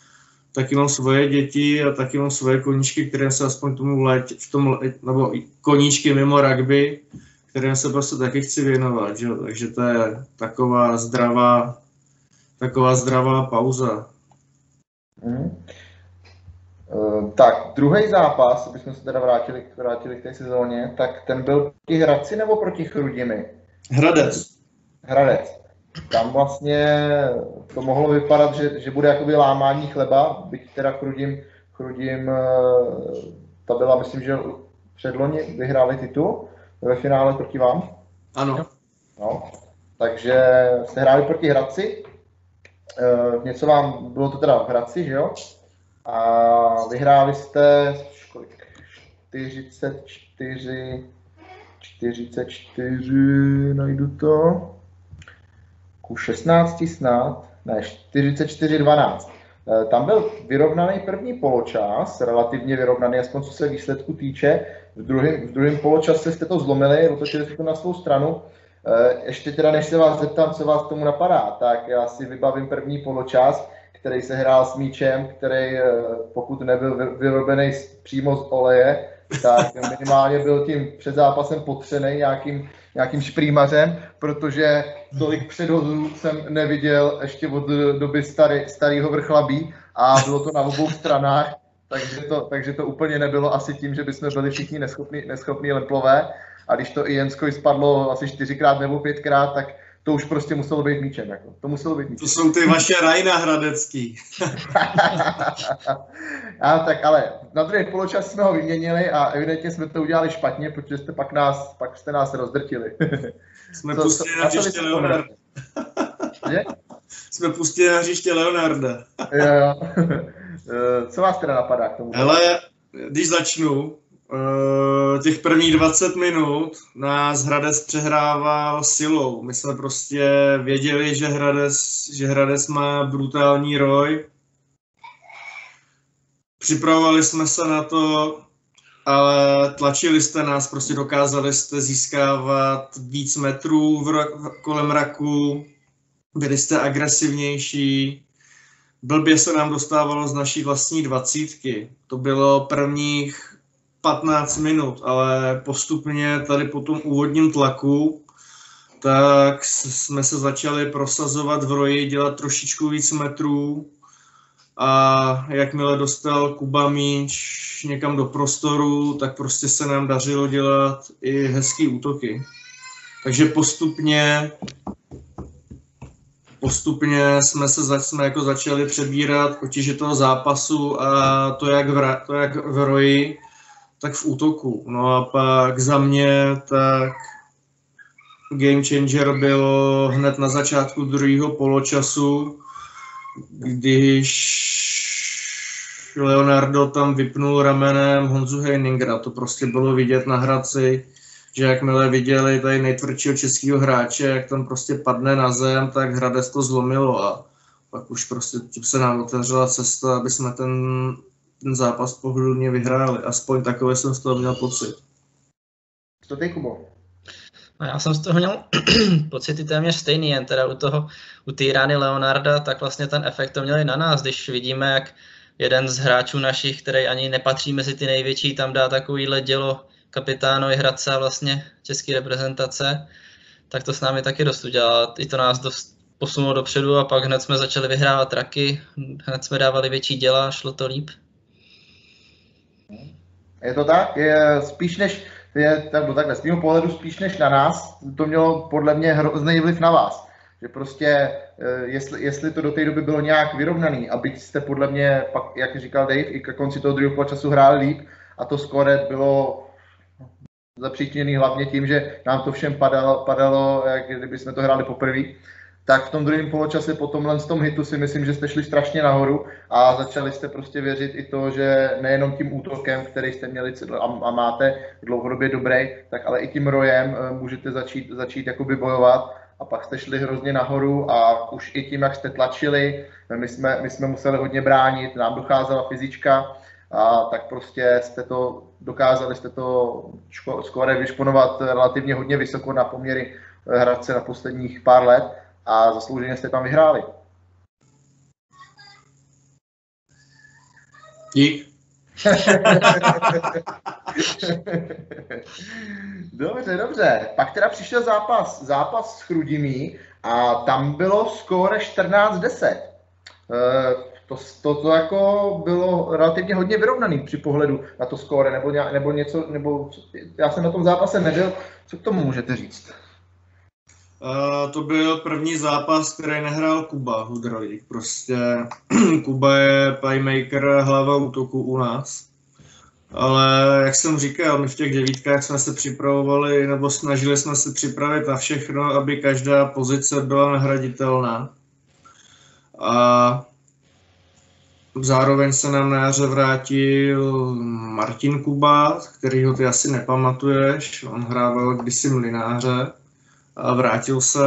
taky mám svoje děti a taky mám svoje koníčky, které se aspoň tomu létě, v tom, nebo koníčky mimo rugby, kterým se prostě taky chci věnovat, že? takže to je taková zdravá, taková zdravá pauza. Mm. Uh, tak, druhý zápas, abychom se teda vrátili, vrátili k té sezóně, tak ten byl proti Hradci nebo proti Chrudimi? Hradec. Hradec. Tam vlastně to mohlo vypadat, že, že bude jakoby lámání chleba, byť teda Chrudim, Chrudim ta byla, myslím, že předloni vyhráli titul ve finále proti vám. Ano. No, takže jste hráli proti Hradci, e, něco vám, bylo to teda v Hradci, že jo? A vyhráli jste kolik? 44, 44, najdu to, ku 16 snad, ne, 44, 12. E, tam byl vyrovnaný první poločas, relativně vyrovnaný, aspoň co se výsledku týče. V druhém, v druhém poločase jste to zlomili, otočili jste to na svou stranu. E, ještě teda, než se vás zeptám, co vás tomu napadá, tak já si vybavím první poločas, který se hrál s míčem, který, e, pokud nebyl vyrobený přímo z oleje, tak minimálně byl tím před zápasem potřený nějakým, nějakým šprýmařem, protože tolik předhozů jsem neviděl ještě od doby starý, starého vrchlabí a bylo to na obou stranách, takže to, takže to úplně nebylo asi tím, že bychom byli všichni neschopní, neschopní lemplové. A když to i Jensko spadlo asi čtyřikrát nebo pětkrát, tak to už prostě muselo být míčem. Jako. To muselo být míčem. To jsou ty vaše Rajna Hradecký. a, tak ale na druhý poločas jsme ho vyměnili a evidentně jsme to udělali špatně, protože jste pak, nás, pak jste nás rozdrtili. jsme co, pustili co, na hřiště Leonarda. jsme pustili na hřiště Leonarda. jo, jo. Eh, co vás teda napadá k tomu? Hele, když začnu, těch prvních 20 minut nás Hradec přehrával silou. My jsme prostě věděli, že Hradec, že Hradec má brutální roj. Připravovali jsme se na to, ale tlačili jste nás, prostě dokázali jste získávat víc metrů v, v, kolem raku, byli jste agresivnější, blbě se nám dostávalo z naší vlastní dvacítky. To bylo prvních 15 minut, ale postupně tady po tom úvodním tlaku tak jsme se začali prosazovat v roji, dělat trošičku víc metrů a jakmile dostal Kuba míč někam do prostoru, tak prostě se nám dařilo dělat i hezký útoky. Takže postupně postupně jsme se zač, jsme jako začali přebírat potíže toho zápasu a to jak v, to jak v roji, tak v útoku. No a pak za mě tak game changer bylo hned na začátku druhého poločasu, když Leonardo tam vypnul ramenem Honzu Heiningra. To prostě bylo vidět na Hradci, že jakmile viděli tady nejtvrdšího českého hráče, jak tam prostě padne na zem, tak Hradec to zlomilo a pak už prostě se nám otevřela cesta, aby jsme ten ten zápas pohodlně vyhráli. Aspoň takové jsem z toho měl pocit. Co ty, Kubo? No já jsem z toho měl pocity téměř stejný, jen teda u toho, u té rány Leonarda, tak vlastně ten efekt to měli na nás, když vidíme, jak jeden z hráčů našich, který ani nepatří mezi ty největší, tam dá takovýhle dělo kapitánovi Hradce a vlastně české reprezentace, tak to s námi taky dost udělalo. I to nás dost posunulo dopředu a pak hned jsme začali vyhrávat traky, hned jsme dávali větší děla, šlo to líp. Je to tak? Je spíš než, je, tak, takhle, z mého pohledu spíš než na nás, to mělo podle mě hrozný vliv na vás. Že prostě, eh, jestli, jestli to do té doby bylo nějak vyrovnaný, a byť jste podle mě, pak, jak říkal Dave, i ke konci toho druhého času hráli líp, a to skore bylo zapříčněný hlavně tím, že nám to všem padalo, padalo jak kdyby jsme to hráli poprvé, tak v tom druhém poločase po tomhle tom hitu si myslím, že jste šli strašně nahoru a začali jste prostě věřit i to, že nejenom tím útokem, který jste měli a, máte dlouhodobě dobrý, tak ale i tím rojem eh, můžete začít, začít jakoby bojovat. A pak jste šli hrozně nahoru a už i tím, jak jste tlačili, my jsme, my jsme museli hodně bránit, nám docházela fyzička, a tak prostě jste to, dokázali jste to skoro vyšponovat relativně hodně vysoko na poměry eh, Hradce na posledních pár let a zaslouženě jste tam vyhráli. Dík. dobře, dobře. Pak teda přišel zápas, zápas s Chrudimí a tam bylo skóre 14-10. Eh, to, to, to jako bylo relativně hodně vyrovnaný při pohledu na to skóre, nebo, nebo něco, nebo já jsem na tom zápase nebyl, co k tomu můžete říct? Uh, to byl první zápas, který nehrál Kuba Hudrovík. Prostě Kuba je playmaker, hlava útoku u nás. Ale jak jsem říkal, my v těch devítkách jsme se připravovali, nebo snažili jsme se připravit na všechno, aby každá pozice byla nahraditelná. A zároveň se nám na jaře vrátil Martin Kuba, kterýho ty asi nepamatuješ. On hrával kdysi mlináře a vrátil se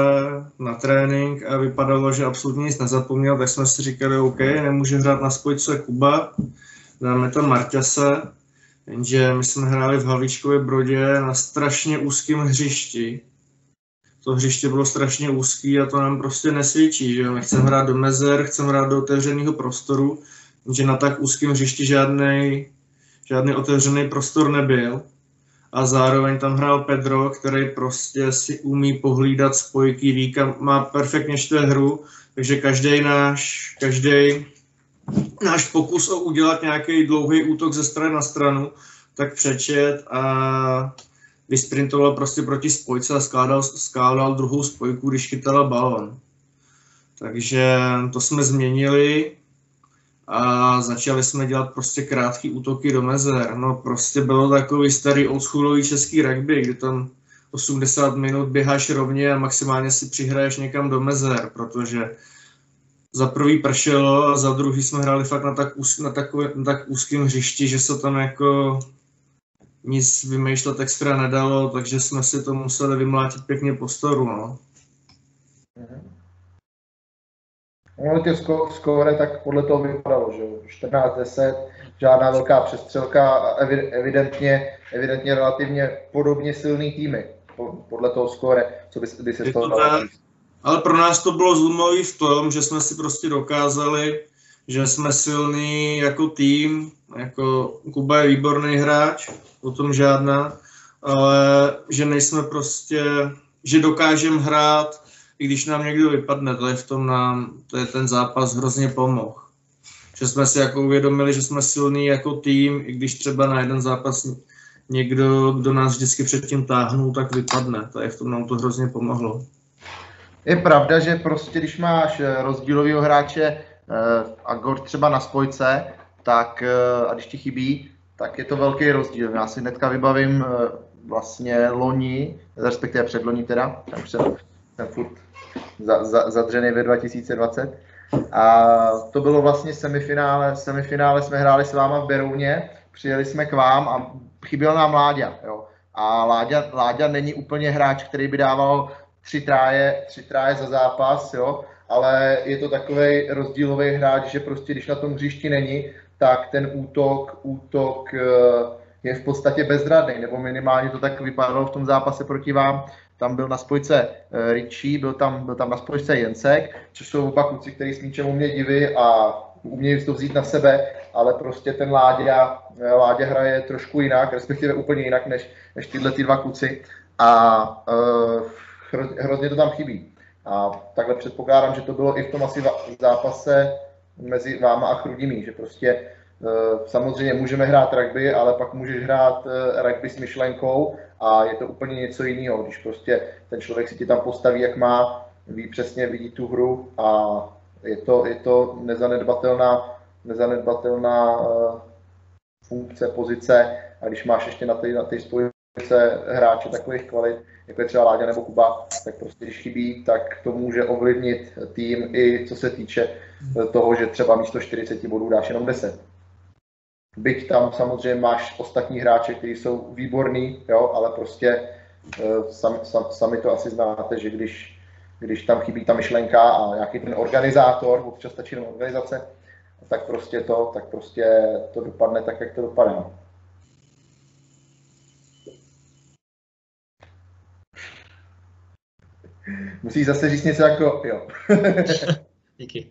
na trénink a vypadalo, že absolutně nic nezapomněl, tak jsme si říkali, OK, nemůže hrát na spojce Kuba, dáme tam Marťase, jenže my jsme hráli v Havlíčkově Brodě na strašně úzkém hřišti. To hřiště bylo strašně úzký a to nám prostě nesvědčí, že my chceme hrát do mezer, chceme hrát do otevřeného prostoru, jenže na tak úzkém hřišti žádný žádný otevřený prostor nebyl a zároveň tam hrál Pedro, který prostě si umí pohlídat spojky, ví, má perfektně štve hru, takže každý náš, každý náš pokus o udělat nějaký dlouhý útok ze strany na stranu, tak přečet a vysprintoval prostě proti spojce a skládal, skládal druhou spojku, když chytala balon. Takže to jsme změnili a začali jsme dělat prostě krátké útoky do mezer. No prostě bylo takový starý oldschoolový český rugby, kde tam 80 minut běháš rovně a maximálně si přihraješ někam do mezer, protože za prvý pršelo a za druhý jsme hráli fakt na tak, úz, na, takové, na tak úzkém hřišti, že se tam jako nic vymýšlet extra nedalo, takže jsme si to museli vymlátit pěkně po storu, no. Mm-hmm. Ono ty skóre tak podle toho vypadalo, že 14-10, žádná velká přestřelka a evidentně, evidentně relativně podobně silný týmy podle toho skóre, co by, by se z toho dalo Ale pro nás to bylo zlomový v tom, že jsme si prostě dokázali, že jsme silní jako tým, jako Kuba je výborný hráč, o tom žádná, ale že nejsme prostě, že dokážeme hrát i když nám někdo vypadne, to je v tom nám, to je ten zápas hrozně pomohl. Že jsme si jako uvědomili, že jsme silní jako tým, i když třeba na jeden zápas někdo, kdo nás vždycky předtím táhnul, tak vypadne. To je v tom nám to hrozně pomohlo. Je pravda, že prostě když máš eh, rozdílového hráče eh, a gor třeba na spojce, tak eh, a když ti chybí, tak je to velký rozdíl. Já si hnedka vybavím vlastně loni, respektive předloni teda, já už jsem, jsem furt za, za, zadřený ve 2020. A to bylo vlastně semifinále. Semifinále jsme hráli s váma v Berouně, přijeli jsme k vám a chyběl nám Láďa. Jo. A Láďa, Láďa není úplně hráč, který by dával tři tráje, tři tráje za zápas, jo, ale je to takový rozdílový hráč, že prostě když na tom hřišti není, tak ten útok, útok eh, je v podstatě bezradný, nebo minimálně to tak vypadalo v tom zápase proti vám, tam byl na spojce uh, Richie, byl tam, byl tam na spojce Jensek, což jsou oba kluci, kteří s míčem umějí divy a umějí to vzít na sebe, ale prostě ten Láďa, eh, Láďa hraje trošku jinak, respektive úplně jinak než, než tyhle ty dva kluci a uh, hrozně to tam chybí. A takhle předpokládám, že to bylo i v tom asi zápase mezi váma a Chrudimí, že prostě samozřejmě můžeme hrát rugby, ale pak můžeš hrát rugby s myšlenkou a je to úplně něco jiného, když prostě ten člověk si ti tam postaví, jak má, ví přesně, vidí tu hru a je to, je to nezanedbatelná, nezanedbatelná uh, funkce, pozice a když máš ještě na ty, na spojice hráče takových kvalit, jako je třeba Láďa nebo Kuba, tak prostě když chybí, tak to může ovlivnit tým i co se týče toho, že třeba místo 40 bodů dáš jenom 10. Byť tam samozřejmě máš ostatní hráče, kteří jsou výborní, jo, ale prostě uh, sami, sam, sami to asi znáte, že když, když tam chybí ta myšlenka a nějaký ten organizátor, občas stačí jenom organizace, tak prostě to, tak prostě to dopadne tak, jak to dopadne. Musíš zase říct něco jako, jo. Díky.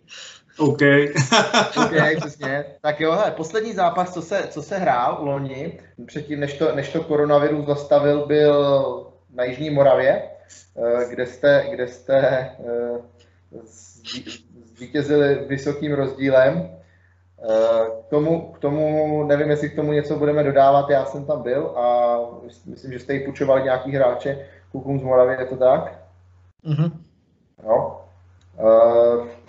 OK. OK, přesně. Tak jo, hele, poslední zápas, co se, co se hrál u loni, předtím, než to, než to koronavirus zastavil, byl na Jižní Moravě, eh, kde jste, kde jste eh, zvítězili vysokým rozdílem. K tomu, k tomu, nevím, jestli k tomu něco budeme dodávat, já jsem tam byl a myslím, že jste ji půjčovali nějaký hráče klukům z Moravy, je to tak? Mm-hmm. No.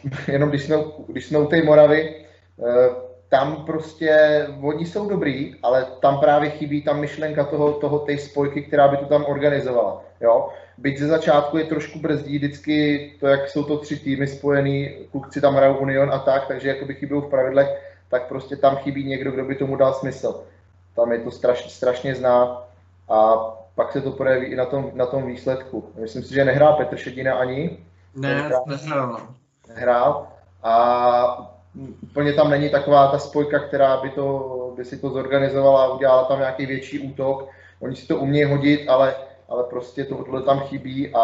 Jenom když jsme, když jsme u té Moravy, uh, tam prostě, oni jsou dobrý, ale tam právě chybí ta myšlenka toho, toho té spojky, která by to tam organizovala. Jo? Byť ze začátku je trošku brzdí vždycky to, jak jsou to tři týmy spojený, klukci tam hrajou Union a tak, takže jako by chyběl v pravidlech, tak prostě tam chybí někdo, kdo by tomu dal smysl. Tam je to straš, strašně znát a pak se to projeví i na tom, na tom výsledku. Myslím si, že nehrál Petr Šedina ani. Ne, nehrál. Nehrál. A úplně tam není taková ta spojka, která by, to, by si to zorganizovala a udělala tam nějaký větší útok. Oni si to umějí hodit, ale, ale prostě tohle tam chybí a,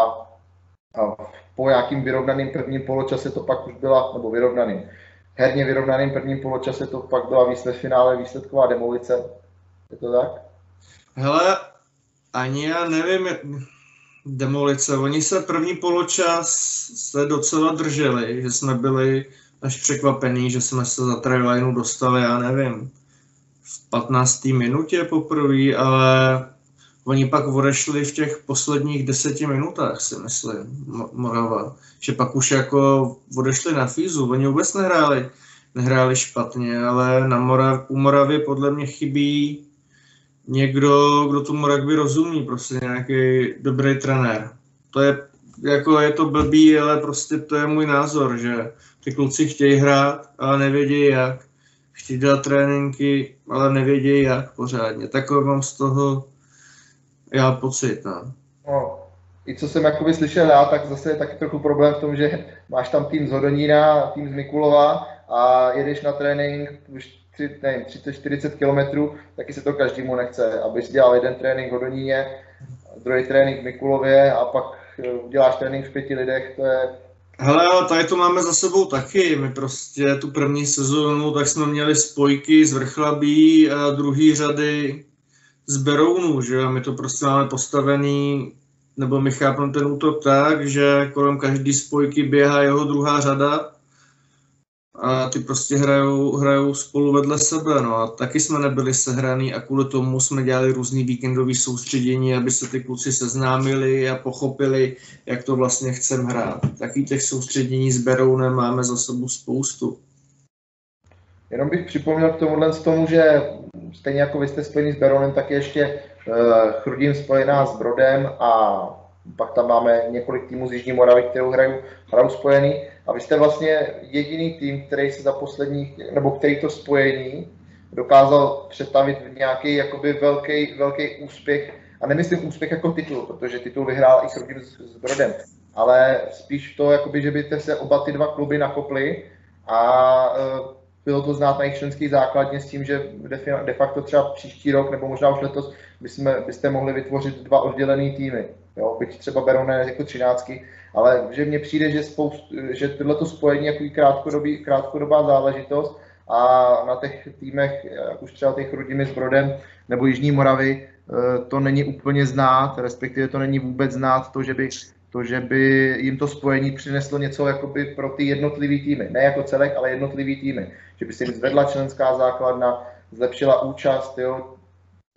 a po nějakým vyrovnaným prvním poločase to pak už byla, nebo vyrovnaným, herně vyrovnaným prvním poločase to pak byla výsled finále, výsledková demolice. Je to tak? Hele, ani já nevím, demolice. Oni se první poločas se docela drželi, že jsme byli až překvapený, že jsme se za trylineu dostali, já nevím, v 15. minutě poprvé, ale oni pak odešli v těch posledních deseti minutách, si myslím, Morava. Že pak už jako odešli na fízu, oni vůbec nehráli, nehráli špatně, ale na Morav, u Moravy podle mě chybí někdo, kdo tomu rugby rozumí, prostě nějaký dobrý trenér. To je, jako je to blbý, ale prostě to je můj názor, že ty kluci chtějí hrát, ale nevědějí jak. Chtějí dělat tréninky, ale nevědějí jak pořádně. Takový mám z toho já pocit. No. no. I co jsem jakoby slyšel já, tak zase je taky trochu problém v tom, že máš tam tým z Hodonína, tým z Mikulova a jedeš na trénink 30-40 km, taky se to každému nechce, abys dělal jeden trénink v Hodoníně, druhý trénink v Mikulově a pak eh, uděláš trénink v pěti lidech, to je Hele, ale tady to máme za sebou taky. My prostě tu první sezónu, tak jsme měli spojky z Vrchlabí a druhý řady z Berounu, že my to prostě máme postavený, nebo my chápeme ten útok tak, že kolem každý spojky běhá jeho druhá řada a ty prostě hrajou, hrajou spolu vedle sebe, no a taky jsme nebyli sehraný a kvůli tomu jsme dělali různý víkendový soustředění, aby se ty kluci seznámili a pochopili, jak to vlastně chcem hrát. Taky těch soustředění s Berounem máme za sebou spoustu. Jenom bych připomněl k tomuhle z tomu, že stejně jako vy jste spojený s Berounem, tak ještě uh, Chrudím spojená s Brodem a pak tam máme několik týmů z Jižní Moravy, kterou hrajou, hrajou spojený. A vy jste vlastně jediný tým, který se za posledních, nebo který to spojení dokázal přetavit v nějaký jakoby velký, velký úspěch. A nemyslím úspěch jako titul, protože titul vyhrál i s, s Brodem, ale spíš to, jakoby, že byste se oba ty dva kluby nakopli a uh, bylo to znát na jejich členský základně s tím, že de facto třeba příští rok nebo možná už letos bychom, byste mohli vytvořit dva oddělené týmy. Jo? Byť třeba berou ne jako třináctky, ale že mně přijde, že, spoust, že tohleto spojení je krátkodobý, krátkodobá záležitost a na těch týmech, jak už třeba těch rodiny s Brodem nebo Jižní Moravy, eh, to není úplně znát, respektive to není vůbec znát to, že by to, že by jim to spojení přineslo něco jakoby pro ty jednotlivý týmy. Ne jako celek, ale jednotlivý týmy. Že by se jim zvedla členská základna, zlepšila účast, jo,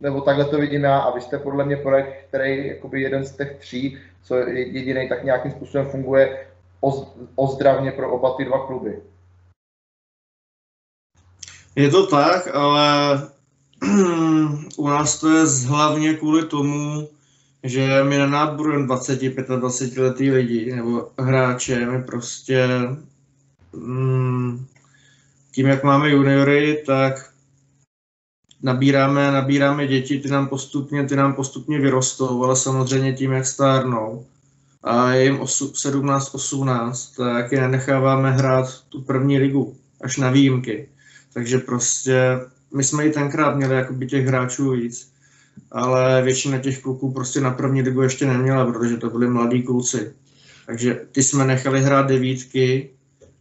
nebo takhle to vidím já a vy jste podle mě projekt, který jakoby jeden z těch tří, co jediný tak nějakým způsobem funguje ozdravně pro oba ty dva kluby. Je to tak, ale u nás to je hlavně kvůli tomu, že my na náboru 20-25 letý lidi nebo hráče, my prostě mm, tím, jak máme juniory, tak nabíráme, nabíráme děti, ty nám postupně, ty nám postupně vyrostou, ale samozřejmě tím, jak stárnou a je jim 17-18, tak je necháváme hrát tu první ligu, až na výjimky. Takže prostě my jsme i tenkrát měli jakoby těch hráčů víc ale většina těch kluků prostě na první ligu ještě neměla, protože to byli mladí kluci. Takže ty jsme nechali hrát devítky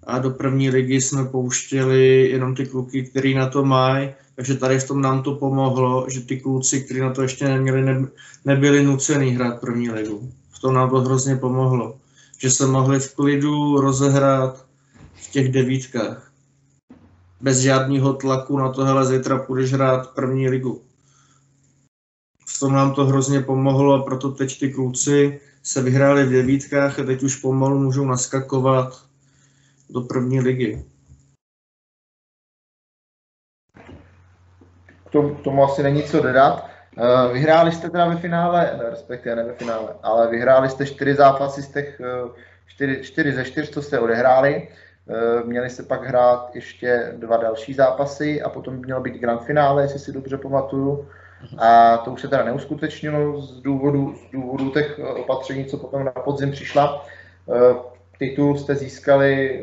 a do první ligy jsme pouštěli jenom ty kluky, který na to mají, takže tady v tom nám to pomohlo, že ty kluci, kteří na to ještě neměli, ne, nebyli nucený hrát první ligu. V tom nám to hrozně pomohlo, že se mohli v klidu rozehrát v těch devítkách. bez žádného tlaku na to, hele, zítra půjdeš hrát první ligu. V tom nám to hrozně pomohlo a proto teď ty kluci se vyhráli v devítkách a teď už pomalu můžou naskakovat do první ligy. K tomu, k tomu asi není co dodat. Eh, vyhráli jste teda ve finále, ne, respektive ne ve finále, ale vyhráli jste čtyři zápasy z těch eh, čtyři, čtyři ze čtyř, co jste odehráli. Eh, měli se pak hrát ještě dva další zápasy a potom mělo být grand finále, jestli si dobře pamatuju. A to už se teda neuskutečnilo z důvodu, z důvodu těch opatření, co potom na podzim přišla. Titul jste získali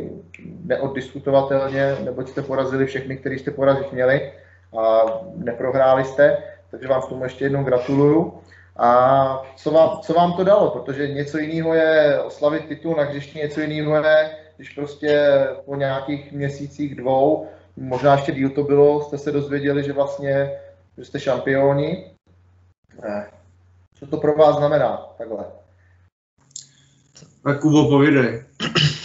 neoddiskutovatelně, neboť jste porazili všechny, který jste porazit měli a neprohráli jste takže vám k tomu ještě jednou gratuluju. A co vám, co vám to dalo? Protože něco jiného je oslavit titul na hřišti, něco jiného je, když prostě po nějakých měsících dvou, možná ještě díl to bylo, jste se dozvěděli, že vlastně že jste šampioni. Ne. Co to pro vás znamená takhle? Tak Kubo, povídej.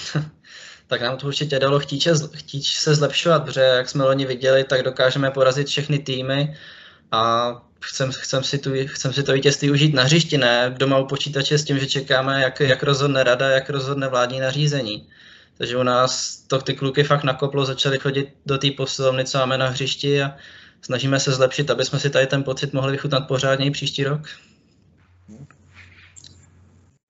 tak nám to určitě dalo chtít, chtít se zlepšovat, protože jak jsme loni viděli, tak dokážeme porazit všechny týmy a chcem, chcem, si tu, chcem si to vítězství užít na hřišti, ne doma u počítače s tím, že čekáme, jak, jak rozhodne rada, jak rozhodne vládní nařízení. Takže u nás to ty kluky fakt nakoplo, začali chodit do té posilovny, co máme na hřišti a snažíme se zlepšit, aby jsme si tady ten pocit mohli vychutnat pořádně příští rok.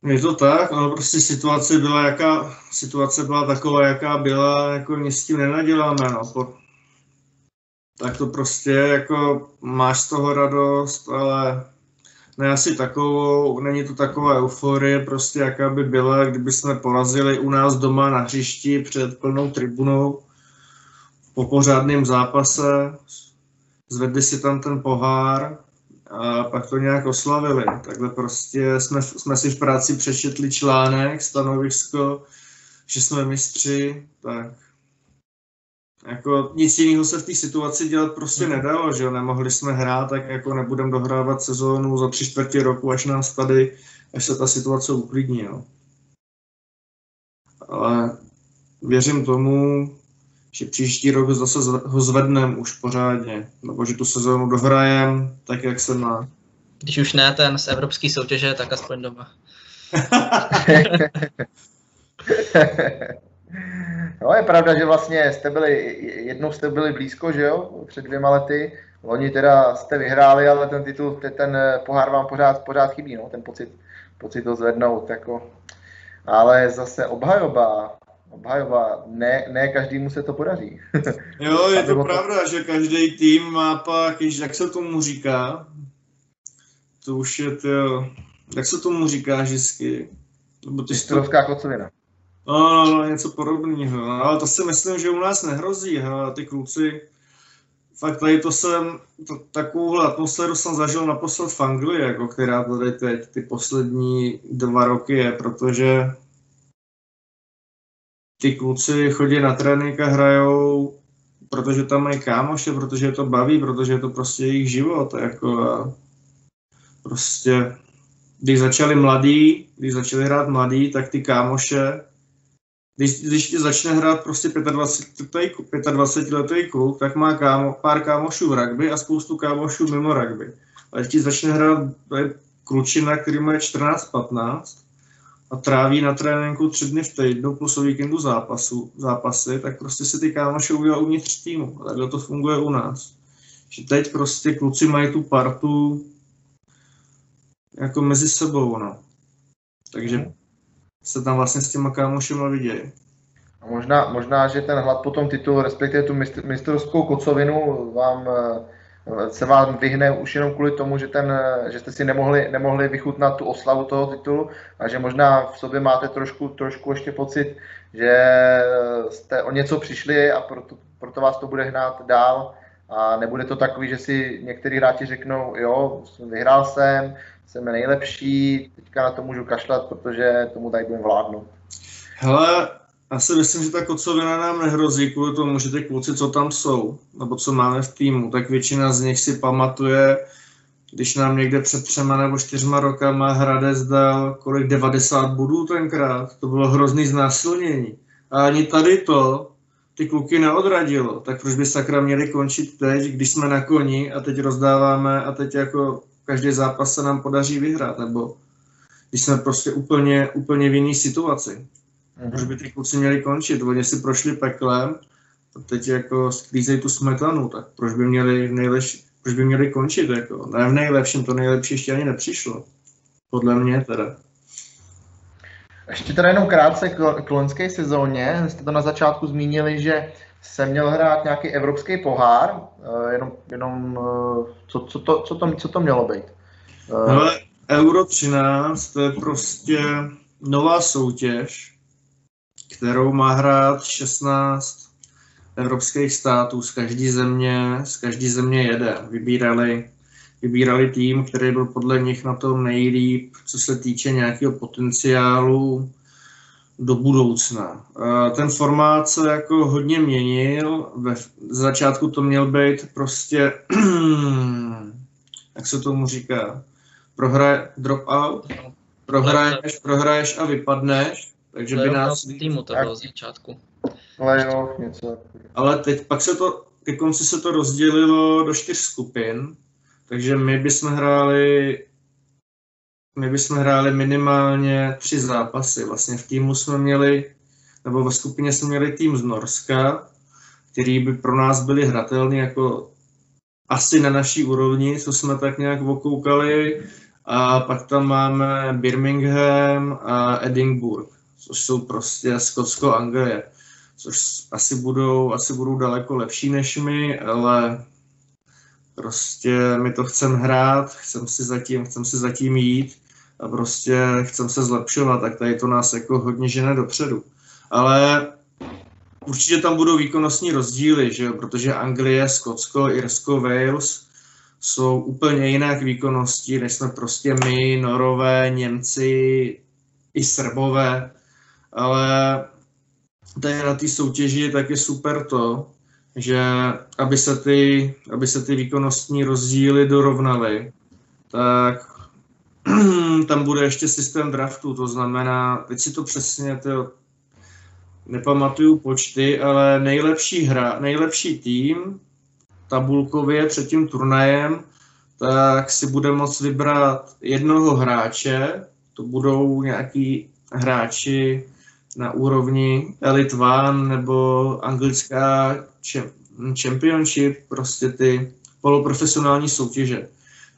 Je to tak, ale prostě situace byla, jaká, situace byla taková, jaká byla, jako nic s tím nenaděláme. No tak to prostě jako máš z toho radost, ale ne asi takovou, není to taková euforie prostě, jaká by byla, kdyby jsme porazili u nás doma na hřišti před plnou tribunou po pořádném zápase, zvedli si tam ten pohár a pak to nějak oslavili. Takhle prostě jsme, jsme si v práci přečetli článek, stanovisko, že jsme mistři, tak jako nic jiného se v té situaci dělat prostě hmm. nedalo, že jo, nemohli jsme hrát, tak jako nebudeme dohrávat sezónu za tři čtvrtě roku, až nás tady, až se ta situace uklidní, jo. Ale věřím tomu, že příští rok zase ho zvedneme už pořádně, nebo že tu sezónu dohrajem tak, jak se má. Když už ne ten z evropské soutěže, tak aspoň doma. No je pravda, že vlastně jste byli, jednou jste byli blízko, že jo, před dvěma lety. Loni teda jste vyhráli, ale ten titul, ten pohár vám pořád, pořád chybí, no, ten pocit, pocit to zvednout, jako. Ale zase obhajoba, obhajoba, ne, ne každému se to podaří. jo, je to pravda, to... že každý tým má pak, jak se tomu říká, to už je to, jak se tomu říká vždycky? Nebo ty Mistrovská kocovina. No, no, no, něco podobného. No, ale to si myslím, že u nás nehrozí. Ha. Ty kluci, fakt tady to jsem, to, takovouhle atmosféru jsem zažil naposled v Anglii, jako která tady teď ty poslední dva roky je, protože ty kluci chodí na trénink a hrajou, protože tam mají kámoše, protože je to baví, protože je to prostě jejich život. Jako a prostě, když začali mladí, když začali hrát mladí, tak ty kámoše když, když ti začne hrát prostě 25, 25 letý kluk, tak má kámo, pár kámošů v rugby a spoustu kámošů mimo rugby. Ale když ti začne hrát klučina, který má 14-15 a tráví na tréninku tři dny v týdnu plus o víkendu zápasu, zápasy, tak prostě si ty kámoše udělá uvnitř týmu. A takhle to funguje u nás. Že teď prostě kluci mají tu partu jako mezi sebou, no. Takže se tam vlastně s těma kámošima vidějí. A možná, možná, že ten hlad po tom titulu, respektive tu mistrovskou kocovinu, vám, eh, se vám vyhne už jenom kvůli tomu, že, ten, že jste si nemohli, nemohli vychutnat tu oslavu toho titulu a že možná v sobě máte trošku, trošku ještě pocit, že jste o něco přišli a proto, proto vás to bude hnát dál a nebude to takový, že si některý hráči řeknou, jo, vyhrál jsem, jsem nejlepší, teďka na to můžu kašlat, protože tomu tady budeme vládnout. Hele, já si myslím, že ta kocovina nám nehrozí kvůli tomu, že ty kluci, co tam jsou, nebo co máme v týmu, tak většina z nich si pamatuje, když nám někde před třema nebo čtyřma rokama Hradec dal kolik 90 bodů tenkrát, to bylo hrozný znásilnění. A ani tady to ty kluky neodradilo, tak proč by sakra měli končit teď, když jsme na koni a teď rozdáváme a teď jako každý zápas se nám podaří vyhrát, nebo když jsme prostě úplně, úplně v jiné situaci. Proč by ty kluci měli končit? Oni si prošli peklem, a teď jako sklízejí tu smetanu, tak proč by měli v nejlepší, proč by měli končit? Jako? Ne v nejlepším, to nejlepší ještě ani nepřišlo. Podle mě teda. Ještě teda jenom krátce k, k loňské sezóně. Jste to na začátku zmínili, že se měl hrát nějaký evropský pohár, uh, jenom, jenom uh, co, co, to, co, to, co to mělo být? Hele, Euro 13 to je prostě nová soutěž, kterou má hrát 16 evropských států z každé země, z každé země jede. Vybírali, vybírali tým, který byl podle nich na tom nejlíp, co se týče nějakého potenciálu do budoucna. Ten formát se jako hodně měnil. Ve začátku to měl být prostě, jak se tomu říká, prohraje, drop out, prohraješ, prohraješ a vypadneš, takže by nás... týmu to bylo z začátku. Playoff, něco. Ale teď pak se to, ke konci se to rozdělilo do čtyř skupin, takže my bychom hráli my bychom hráli minimálně tři zápasy. Vlastně v týmu jsme měli, nebo ve skupině jsme měli tým z Norska, který by pro nás byli hratelný jako asi na naší úrovni, co jsme tak nějak okoukali. A pak tam máme Birmingham a Edinburgh, což jsou prostě Skotsko, Anglie, což asi budou, asi budou daleko lepší než my, ale prostě my to chcem hrát, chcem si zatím, chcem si zatím jít a prostě chcem se zlepšovat, tak tady to nás jako hodně žene dopředu. Ale určitě tam budou výkonnostní rozdíly, že jo? protože Anglie, Skotsko, Irsko, Wales jsou úplně jinak výkonnosti, než jsme prostě my, Norové, Němci i Srbové. Ale tady na té soutěži tak je super to, že aby se ty, aby se ty výkonnostní rozdíly dorovnaly, tak tam bude ještě systém draftu, to znamená, teď si to přesně, to nepamatuju počty, ale nejlepší hra, nejlepší tým tabulkově před tím turnajem, tak si bude moct vybrat jednoho hráče, to budou nějaký hráči na úrovni Elite One nebo anglická Championship, prostě ty poloprofesionální soutěže.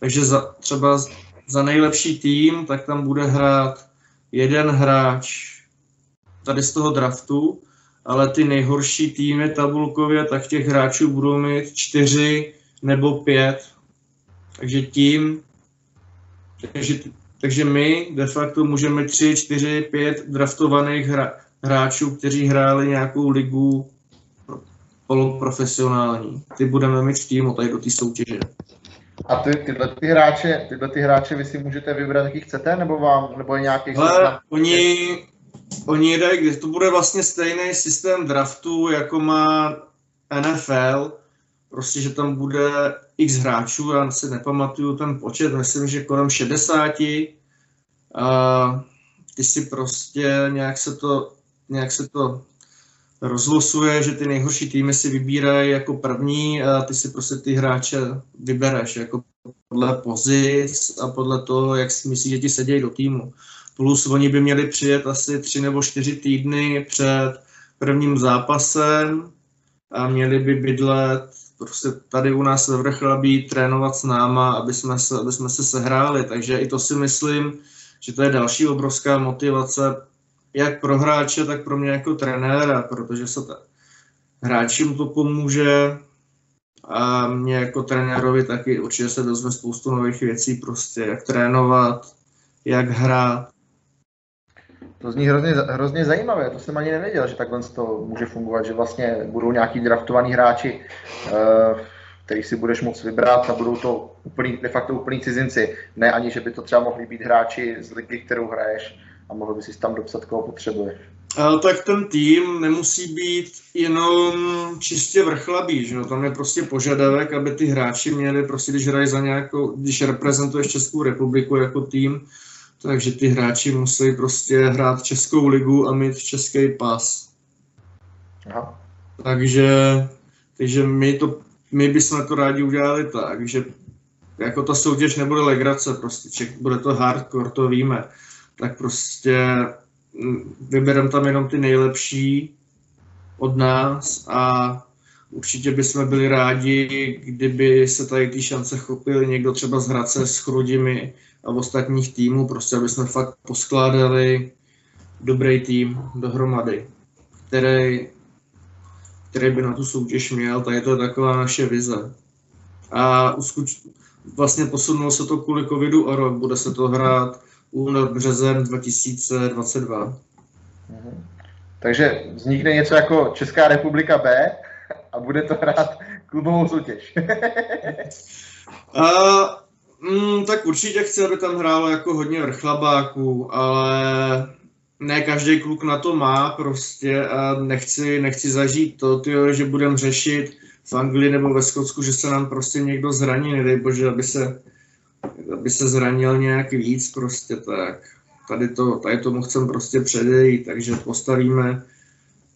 Takže za, třeba za nejlepší tým, tak tam bude hrát jeden hráč tady z toho draftu, ale ty nejhorší týmy tabulkově, tak těch hráčů budou mít čtyři nebo pět. Takže tím, takže, takže my de facto můžeme tři, čtyři, pět draftovaných hra, hráčů, kteří hráli nějakou ligu poloprofesionální. Ty budeme mít v týmu tady do té soutěže. A ty, tyhle ty hráče, tyhle ty hráče vy si můžete vybrat, jaký chcete, nebo vám, nebo je nějaký... Ale oni, oni dají, to bude vlastně stejný systém draftu, jako má NFL, prostě, že tam bude x hráčů, já si nepamatuju ten počet, myslím, že kolem 60. A ty si prostě nějak se to, nějak se to rozlosuje, že ty nejhorší týmy si vybírají jako první a ty si prostě ty hráče vybereš jako podle pozic a podle toho, jak si myslíš, že ti sedějí do týmu. Plus oni by měli přijet asi tři nebo čtyři týdny před prvním zápasem a měli by bydlet prostě tady u nás ve Vrchlabí trénovat s náma, aby jsme se, aby jsme se sehráli. Takže i to si myslím, že to je další obrovská motivace jak pro hráče, tak pro mě jako trenéra, protože se ta, hráčům to pomůže a mě jako trenérovi taky určitě se dozve spoustu nových věcí, prostě jak trénovat, jak hrát. To zní hrozně, hrozně zajímavé, to jsem ani nevěděl, že takhle to může fungovat, že vlastně budou nějaký draftovaní hráči, uh, který si budeš moct vybrat a budou to úplný, de facto úplní cizinci. Ne ani, že by to třeba mohli být hráči z ligy, kterou hraješ, a mohl by si tam dopsat, koho potřebuješ. Ale tak ten tým nemusí být jenom čistě vrchlabý, že no? Tam je prostě požadavek, aby ty hráči měli prostě, když hrají za nějakou, když reprezentuješ Českou republiku jako tým, takže ty hráči musí prostě hrát Českou ligu a mít český pas. Aha. Takže, takže my, to, my bychom to rádi udělali tak, že jako ta soutěž nebude legrace, prostě ček, bude to hardcore, to víme. Tak prostě mm, vybereme tam jenom ty nejlepší od nás a určitě bychom byli rádi, kdyby se tady ty šance chopil někdo třeba z Hradce s Chrudimi a v ostatních týmů, prostě aby jsme fakt poskládali dobrý tým dohromady, který, který by na tu soutěž měl, to je taková naše vize. A uskuč, vlastně posunulo se to kvůli covidu a rok, bude se to hrát únor, březen 2022. Mhm. Takže vznikne něco jako Česká republika B a bude to hrát klubovou soutěž. a, mm, tak určitě chci, aby tam hrálo jako hodně vrchlabáků, ale ne každý kluk na to má prostě a nechci, nechci zažít to, tyjo, že budeme řešit v Anglii nebo ve Skotsku, že se nám prostě někdo zraní, nedej bože, aby se, aby se zranil nějak víc prostě, tak tady, to, tady tomu chcem prostě předejít, takže postavíme,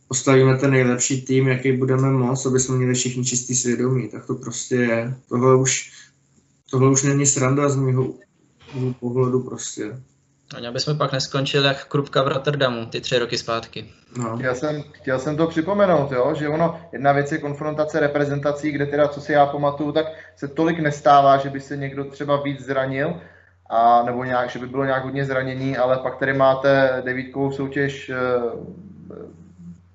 postavíme ten nejlepší tým, jaký budeme moc, aby jsme měli všichni čistý svědomí, tak to prostě je. Tohle už, tohle už není sranda z mého pohledu prostě. Ani aby jsme pak neskončili jak Krupka v Rotterdamu ty tři roky zpátky. No. Chtěl, jsem, chtěl jsem to připomenout, jo, že ono, jedna věc je konfrontace reprezentací, kde teda, co si já pamatuju, tak se tolik nestává, že by se někdo třeba víc zranil, a, nebo nějak, že by bylo nějak hodně zranění, ale pak tady máte devítkovou soutěž, eh,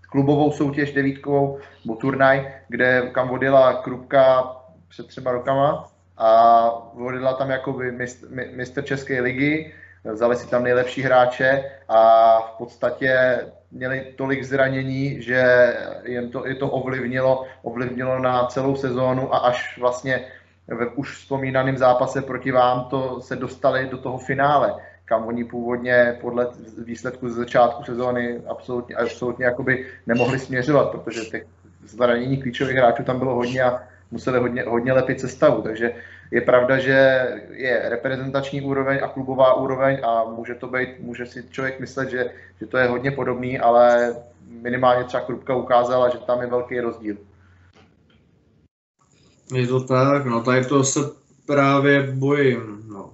klubovou soutěž devítkovou, nebo turnaj, kde kam vodila Krupka před třeba rokama a vodila tam jakoby mistr, mistr České ligy, vzali si tam nejlepší hráče a v podstatě měli tolik zranění, že jim to, i to ovlivnilo, ovlivnilo na celou sezónu a až vlastně ve už vzpomínaném zápase proti vám to se dostali do toho finále, kam oni původně podle výsledku z začátku sezóny absolutně, absolutně jakoby nemohli směřovat, protože těch zranění klíčových hráčů tam bylo hodně a museli hodně, hodně lepit sestavu, takže je pravda, že je reprezentační úroveň a klubová úroveň a může to být, může si člověk myslet, že, že to je hodně podobný, ale minimálně třeba Krupka ukázala, že tam je velký rozdíl. Je to tak, no tady to se právě bojím, no.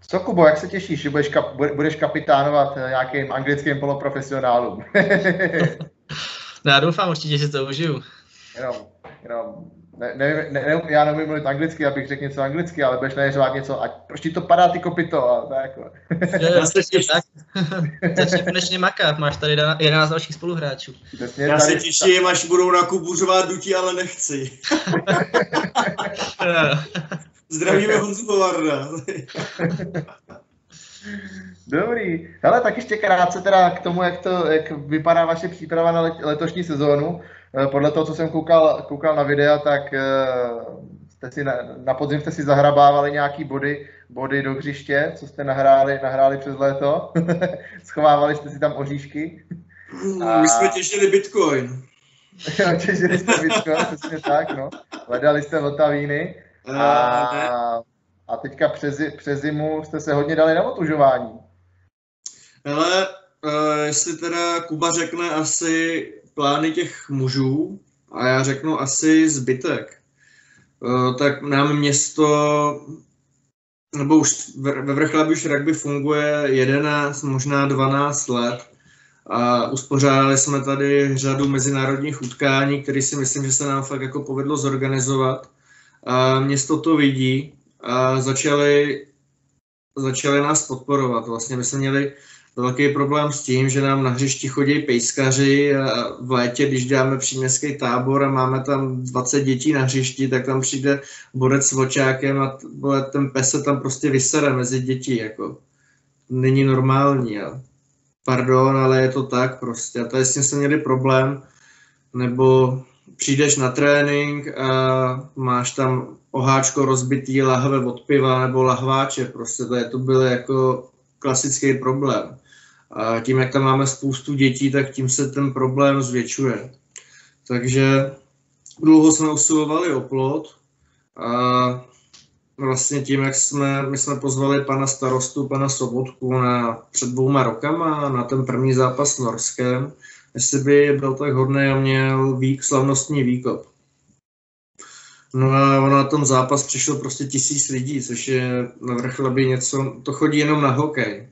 Co, Kubo, jak se těšíš, že budeš, kap, budeš kapitánovat nějakým anglickým poloprofesionálům? no já doufám určitě, že to užiju. Jenom, jenom ne, ne, ne, já nevím mluvit anglicky, abych řekl něco anglicky, ale budeš najeřovat něco, ať proč ti to padá ty kopito a tak. Jako. Já se tak. Začni konečně makat, máš tady 11 dalších spoluhráčů. Přesně, já se těším, až budou na kubuřovat dutí, ale nechci. Zdravíme Honzu Povarda. Dobrý. Hele, tak ještě krátce teda k tomu, jak, to, jak vypadá vaše příprava na letošní sezónu. Eh, podle toho, co jsem koukal, koukal na videa, tak eh, jste si na, na podzim jste si zahrabávali nějaký body, body do hřiště, co jste nahráli, nahráli přes léto. Schovávali jste si tam oříšky. A... My jsme těžili Bitcoin. těžili jste Bitcoin, přesně tak, no. Hledali jste Vltavíny. A, a teďka přes, přes zimu jste se hodně dali na otužování. Ale uh, jestli teda Kuba řekne asi plány těch mužů a já řeknu asi zbytek. Uh, tak nám město, nebo už ve Vrchlabí už rugby funguje 11, možná 12 let a uspořádali jsme tady řadu mezinárodních utkání, které si myslím, že se nám fakt jako povedlo zorganizovat. A město to vidí a začali, začali nás podporovat. Vlastně my jsme měli velký problém s tím, že nám na hřišti chodí pejskaři a v létě, když děláme příměstský tábor a máme tam 20 dětí na hřišti, tak tam přijde borec s vočákem a ten pes se tam prostě vysere mezi děti, jako není normální. A pardon, ale je to tak prostě. A to je s tím jsme měli problém, nebo přijdeš na trénink a máš tam oháčko rozbitý lahve od piva nebo lahváče, prostě to, je, to byl jako klasický problém. A tím, jak tam máme spoustu dětí, tak tím se ten problém zvětšuje. Takže dlouho jsme usilovali o plot a vlastně tím, jak jsme, my jsme pozvali pana starostu, pana Sobotku na, před dvouma rokama na ten první zápas s Norskem, jestli by byl tak hodný a měl vík, slavnostní výkop. No a ono na tom zápas přišlo prostě tisíc lidí, což je na vrchlabě něco, to chodí jenom na hokej.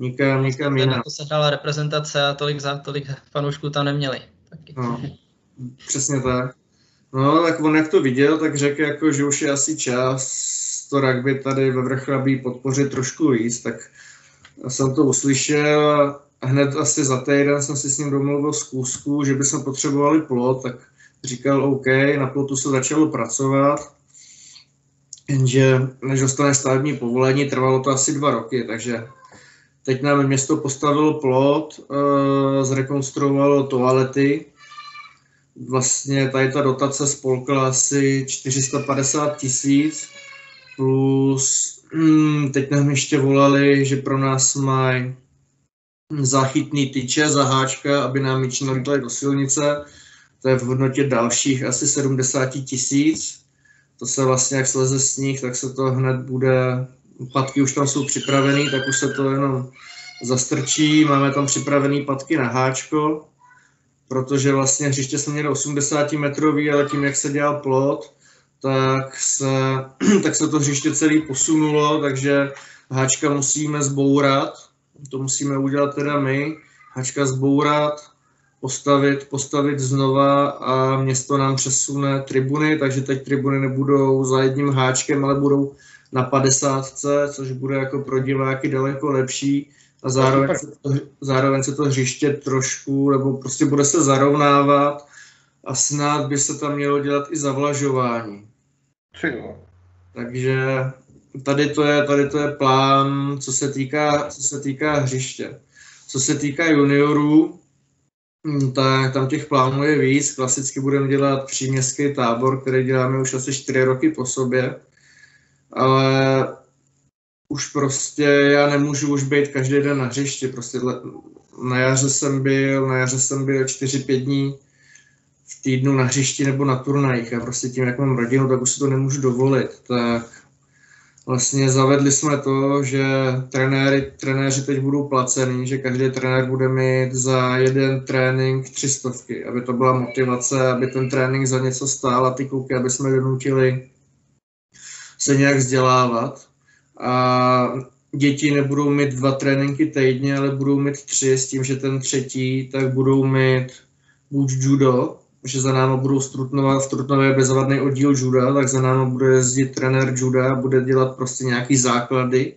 Nikam, nikam jinam. Na to se hrála reprezentace a tolik, za, tolik fanoušků tam neměli. Taky. No, přesně tak. No, tak on jak to viděl, tak řekl, jako, že už je asi čas to rugby tady ve Vrchlabí podpořit trošku víc, tak jsem to uslyšel a hned asi za týden jsem si s ním domluvil z kůzku, že bychom potřebovali plot, tak říkal OK, na plotu se začalo pracovat, jenže než dostane stavební povolení, trvalo to asi dva roky, takže teď nám město postavilo plot, eh, zrekonstruovalo toalety, vlastně tady ta dotace spolkla asi 450 tisíc, plus hmm, teď nám ještě volali, že pro nás mají záchytný tyče, zaháčka, aby nám míči nalítali do silnice. To je v hodnotě dalších asi 70 tisíc. To se vlastně, jak sleze sníh, tak se to hned bude, patky už tam jsou připravený, tak už se to jenom zastrčí. Máme tam připravený patky na háčko, protože vlastně hřiště jsme měli 80 metrový, ale tím, jak se dělal plot, tak se, tak se to hřiště celý posunulo, takže háčka musíme zbourat, to musíme udělat teda my, háčka zbourat, postavit, postavit znova a město nám přesune tribuny, takže teď tribuny nebudou za jedním háčkem, ale budou na 50, což bude jako pro diváky daleko lepší a zároveň se to, zároveň se to hřiště trošku, nebo prostě bude se zarovnávat a snad by se tam mělo dělat i zavlažování. Takže tady to je, tady to je plán, co se týká, co se týká hřiště. Co se týká juniorů, tak tam těch plánů je víc. Klasicky budeme dělat příměstský tábor, který děláme už asi 4 roky po sobě. Ale už prostě já nemůžu už být každý den na hřišti. Prostě na jaře jsem byl, na jaře jsem byl 4-5 dní v týdnu na hřišti nebo na turnajích a prostě tím, jak mám rodinu, tak už si to nemůžu dovolit. Tak vlastně zavedli jsme to, že trenéry, trenéři teď budou placený, že každý trenér bude mít za jeden trénink tři stovky, aby to byla motivace, aby ten trénink za něco stál a ty kluky, aby jsme donutili se nějak vzdělávat. A děti nebudou mít dva tréninky týdně, ale budou mít tři s tím, že ten třetí tak budou mít buď judo, že za náma budou v Trutnové bezvadný oddíl juda, tak za náma bude jezdit trenér juda, bude dělat prostě nějaký základy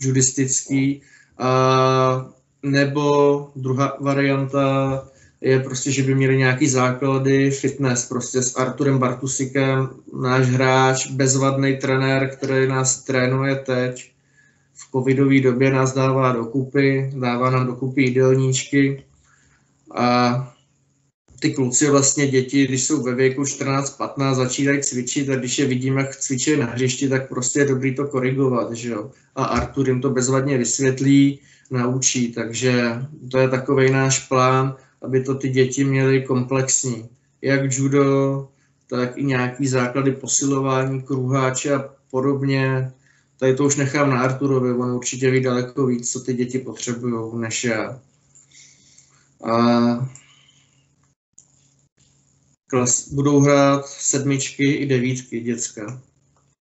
judistický, a nebo druhá varianta je prostě, že by měli nějaký základy fitness, prostě s Arturem Bartusikem, náš hráč, bezvadný trenér, který nás trénuje teď. V covidové době nás dává dokupy, dává nám dokupy jídelníčky a ty kluci vlastně děti, když jsou ve věku 14-15, začínají cvičit a když je vidíme, jak cvičí na hřišti, tak prostě je dobrý to korigovat, že jo. A Artur jim to bezvadně vysvětlí, naučí, takže to je takový náš plán, aby to ty děti měly komplexní. Jak judo, tak i nějaký základy posilování, kruháče a podobně. Tady to už nechám na Arturovi, on určitě ví daleko víc, co ty děti potřebují, než já. A klas, budou hrát sedmičky i devítky děcka.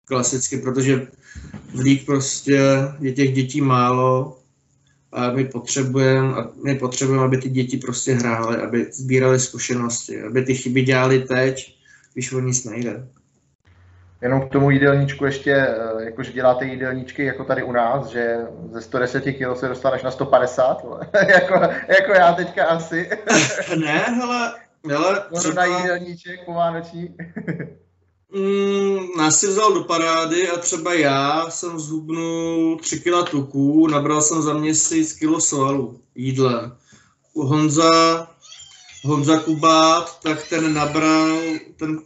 Klasicky, protože v lík prostě je těch dětí málo a my potřebujeme, my potřebujeme, aby ty děti prostě hrály, aby sbírali zkušenosti, aby ty chyby dělali teď, když o nic nejde. Jenom k tomu jídelníčku ještě, eh, jakože děláte jídelníčky jako tady u nás, že ze 110 kg se dostaneš na 150, jako, jako já teďka asi. ne, hele, ale třeba... jídelníček povánoční. mm, nás si vzal do parády a třeba já jsem zhubnul 3 kg tuků, nabral jsem za měsíc kilo svalu jídle. Honza, Honza Kubát, tak ten nabral, ten,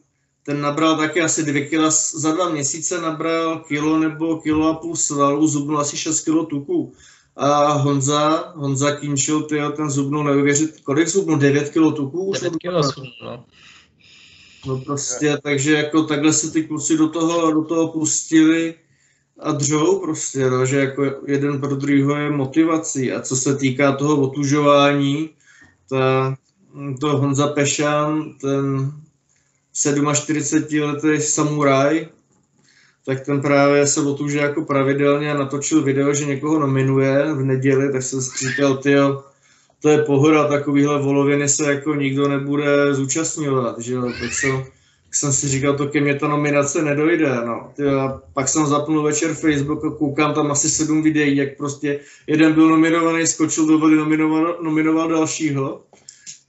ten nabral taky asi 2 kg, za dva měsíce nabral kilo nebo kilo a půl svalu, zhubnul asi 6 kg tuků. A Honza, Honza Kinčil, ty ten zubnul neuvěřit, kolik zubnul? 9 kg tuků? 9 kg no. No prostě, takže jako takhle se ty kluci do toho, do toho pustili a dřou prostě, no, že jako jeden pro druhého je motivací. A co se týká toho otužování, ta, to Honza Pešan, ten 47-letý samuraj, tak ten právě se otuže jako pravidelně natočil video, že někoho nominuje v neděli, tak jsem si říkal, tyjo, to je pohoda, takovýhle voloviny se jako nikdo nebude zúčastňovat, že jo, tak jsem, tak jsem si říkal, to ke mně ta nominace nedojde, no. Tyjo, pak jsem zapnul večer Facebook a koukám tam asi sedm videí, jak prostě jeden byl nominovaný, skočil do vody, nominoval, nominoval dalšího.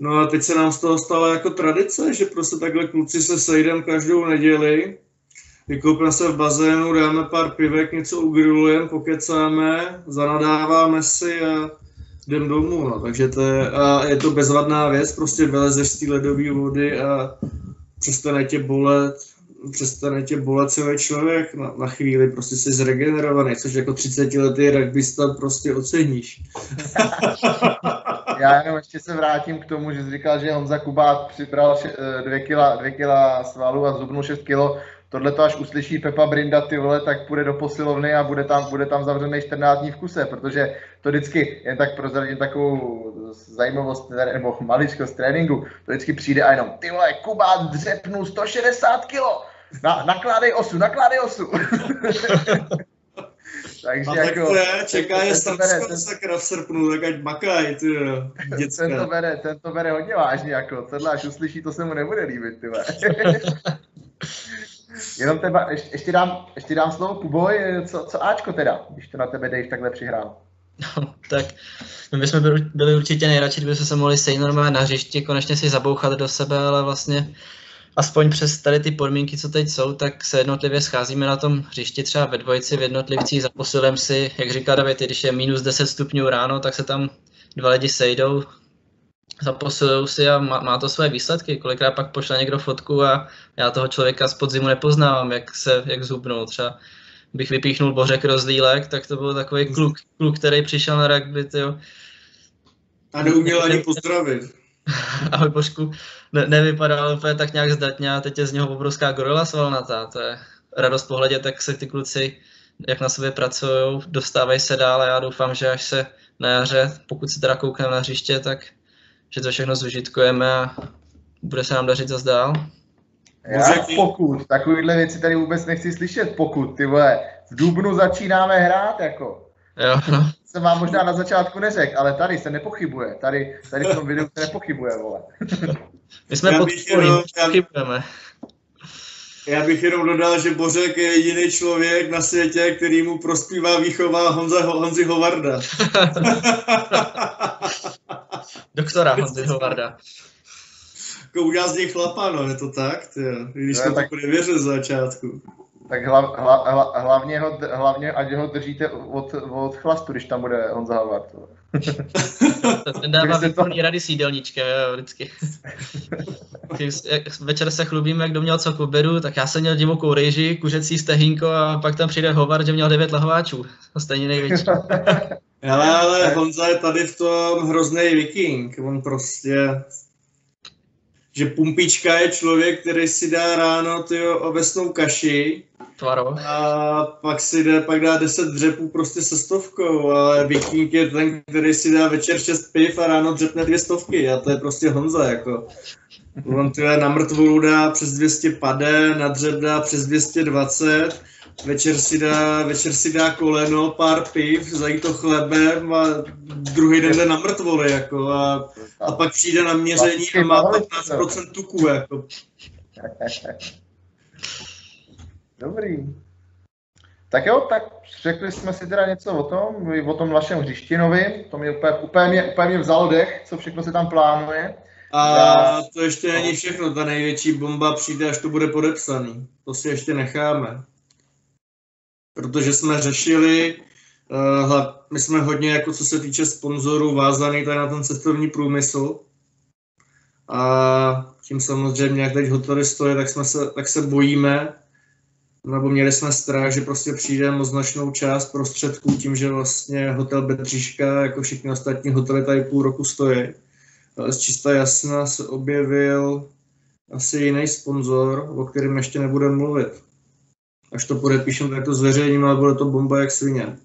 No a teď se nám z toho stala jako tradice, že prostě takhle kluci se sejdeme každou neděli, vykoupíme se v bazénu, dáme pár pivek, něco ugrilujeme, pokecáme, zanadáváme si a jdem domů, no. takže to je, a je to bezvadná věc, prostě vylezeš z té ledové vody a přestane tě bolet, přestane tě bolet celý člověk na, na chvíli, prostě jsi zregenerovaný, což jako 30 letý rugbysta prostě oceníš. Já jenom ještě se vrátím k tomu, že jsi říkal, že Honza Kubát přibral 2 kila, 2 kila svalu a zubnul 6 kilo tohle to až uslyší Pepa Brinda, ty vole, tak půjde do posilovny a bude tam, bude tam zavřený 14 dní v kuse, protože to vždycky, jen tak prozradím takovou zajímavost nebo maličkost tréninku, to vždycky přijde a jenom, ty vole, Kuba dřepnul 160 kilo, na, nakládej osu, nakládej osu. Takže a jako, tak to je, čeká je Srbsko sakra v srpnu, tak ať makaj, ty Ten to bere, ten to bere hodně vážně, jako, tenhle až uslyší, to se mu nebude líbit, ty Jenom teba, ještě, ještě, dám, ještě dám slovo Kuboj, co, co Ačko teda, když to na tebe Dave takhle přihrál. No, tak my bychom byli, byli určitě nejradši, kdyby jsme se mohli sejít normálně na hřišti, konečně si zabouchat do sebe, ale vlastně aspoň přes tady ty podmínky, co teď jsou, tak se jednotlivě scházíme na tom hřišti třeba ve dvojici, v jednotlivcích za posilem si, jak říká David, když je minus 10 stupňů ráno, tak se tam dva lidi sejdou, zaposilují si a má, má to své výsledky. Kolikrát pak pošle někdo fotku a já toho člověka z podzimu nepoznávám, jak se jak zhubnul. Třeba bych vypíchnul Bořek Rozdílek, tak to byl takový kluk, kluk který přišel na rugby, tyjo. A neuměl ani pozdravit. Ahoj Božku, ne, nevypadal úplně tak nějak zdatně a teď je z něho obrovská gorila svalnatá. To je radost pohledět, jak se ty kluci, jak na sobě pracují, dostávají se dál a já doufám, že až se na jaře, pokud se teda koukneme na hřiště, tak že to všechno zužitkujeme a bude se nám dařit zase dál. Já pokud, takovýhle věci tady vůbec nechci slyšet, pokud, ty vole, v Dubnu začínáme hrát, jako. Jo, no. Jsem vám možná na začátku neřekl, ale tady se nepochybuje, tady, tady v tom videu se nepochybuje, vole. My jsme pod pochybujeme. Já bych jenom dodal, že Bořek je jediný člověk na světě, který mu prospívá výchova Honza, Honzi Hovarda. Doktora Honzi Hovarda. Jako z něj chlapa, no, je to tak, ty, když jsem tak... to nevěřil z začátku. Tak hla, hla, hla, hlavně, ho, hlavně, ať ho držíte od, od chlastu, když tam bude Honza Havard. Ten dává výborný to... rady s jídelníčkem, jo, vždycky. Večer se chlubíme, kdo měl co k obědu, tak já jsem měl divokou rejži, kuřecí stehínko a pak tam přijde Hovar, že měl devět lahváčů. Stejně největší. Ale, ale Honza je tady v tom hrozný viking. On prostě že pumpička je člověk, který si dá ráno tyjo, ovesnou kaši Tvaro. a pak si dá, pak dá 10 dřepů prostě se stovkou, ale viking je ten, který si dá večer 6 piv a ráno dřepne dvě stovky a to je prostě Honza, jako. On tyhle na mrtvolu dá přes 200 pade, na dřep dá přes 220 večer si dá, večer si dá koleno, pár piv, zají to chlebem a druhý den jde na mrtvoly, jako, a, a pak přijde na měření a má 15% tuku, jako. Dobrý. Tak jo, tak řekli jsme si teda něco o tom, o tom vašem hřištinovi, to mě úplně, úplně, mě, úplně mě vzalo dech, co všechno se tam plánuje. A to ještě není všechno, ta největší bomba přijde, až to bude podepsaný. To si ještě necháme protože jsme řešili, uh, my jsme hodně, jako co se týče sponzorů, vázaný tady na ten cestovní průmysl. A tím samozřejmě, jak teď hotely stojí, tak, jsme se, tak se bojíme, nebo měli jsme strach, že prostě přijde o značnou část prostředků tím, že vlastně hotel Bedříška, jako všichni ostatní hotely tady půl roku stojí. Z čista jasna se objevil asi jiný sponzor, o kterém ještě nebudeme mluvit až to podepíšem, tak to zveřejním, ale bude to bomba jak svině.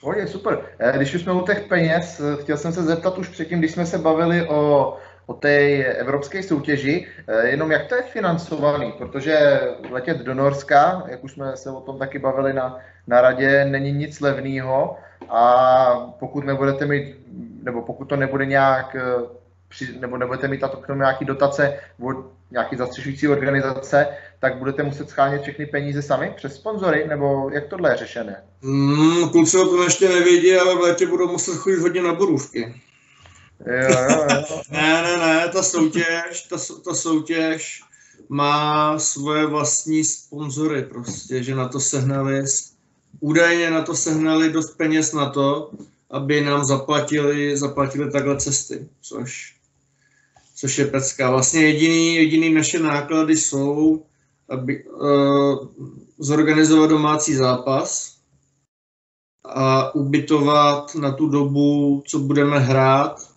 Pohodě, super. Eh, Když už jsme u těch peněz, eh, chtěl jsem se zeptat už předtím, když jsme se bavili o, o té evropské soutěži, eh, jenom jak to je financovaný, protože letět do Norska, jak už jsme se o tom taky bavili na, na radě, není nic levného a pokud nebudete mít, nebo pokud to nebude nějak, eh, nebo nebudete mít k tomu nějaký dotace od nějaký zastřešující organizace, tak budete muset schánět všechny peníze sami přes sponzory, nebo jak tohle je řešené? Hmm, kluci o tom ještě nevědí, ale v létě budou muset chodit hodně na borůvky. Jo, jo, jo. Ne, ne, ne, ta soutěž, ta, ta soutěž má svoje vlastní sponzory prostě, že na to sehnali, údajně na to sehnali dost peněz na to, aby nám zaplatili, zaplatili takhle cesty, což, což je pecka. Vlastně jediný, jediný naše náklady jsou, aby uh, zorganizovat domácí zápas a ubytovat na tu dobu, co budeme hrát,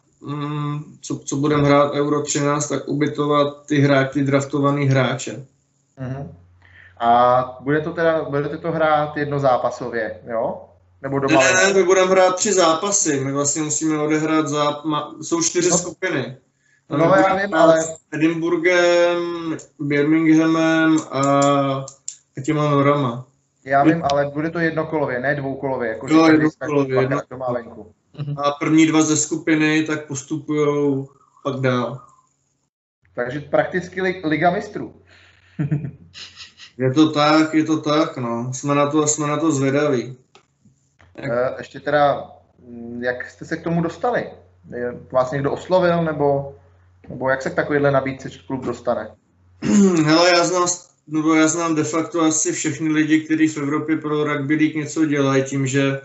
co, co budeme hrát Euro 13, tak ubytovat ty hráči, ty draftovaný hráče. Mhm. A bude to teda, budete to hrát jednozápasově, jo? Nebo Ne, doma? ne, ne, my budeme hrát tři zápasy. My vlastně musíme odehrát záp... ma- jsou čtyři No. skupiny. A No, my já vím, ale- s Edinburghem, Birminghamem a, a těma Norama. Já vím, ale bude to jednokolově, ne dvoukolově, jako Jo, jednokolově, jednokolově. doma venku. A první dva ze skupiny tak postupují pak dál. Takže prakticky li, Liga mistrů. Je to tak, je to tak, no. Jsme na to, jsme na to zvědaví. Eh, Ještě teda, mm, jak jste se k tomu dostali? Je- Vás někdo oslovil, nebo, nebo jak se k takovéhle nabídce klub dostane? Hele, já znám, nebo já znám de facto asi všechny lidi, kteří v Evropě pro Rugby League něco dělají, tím, že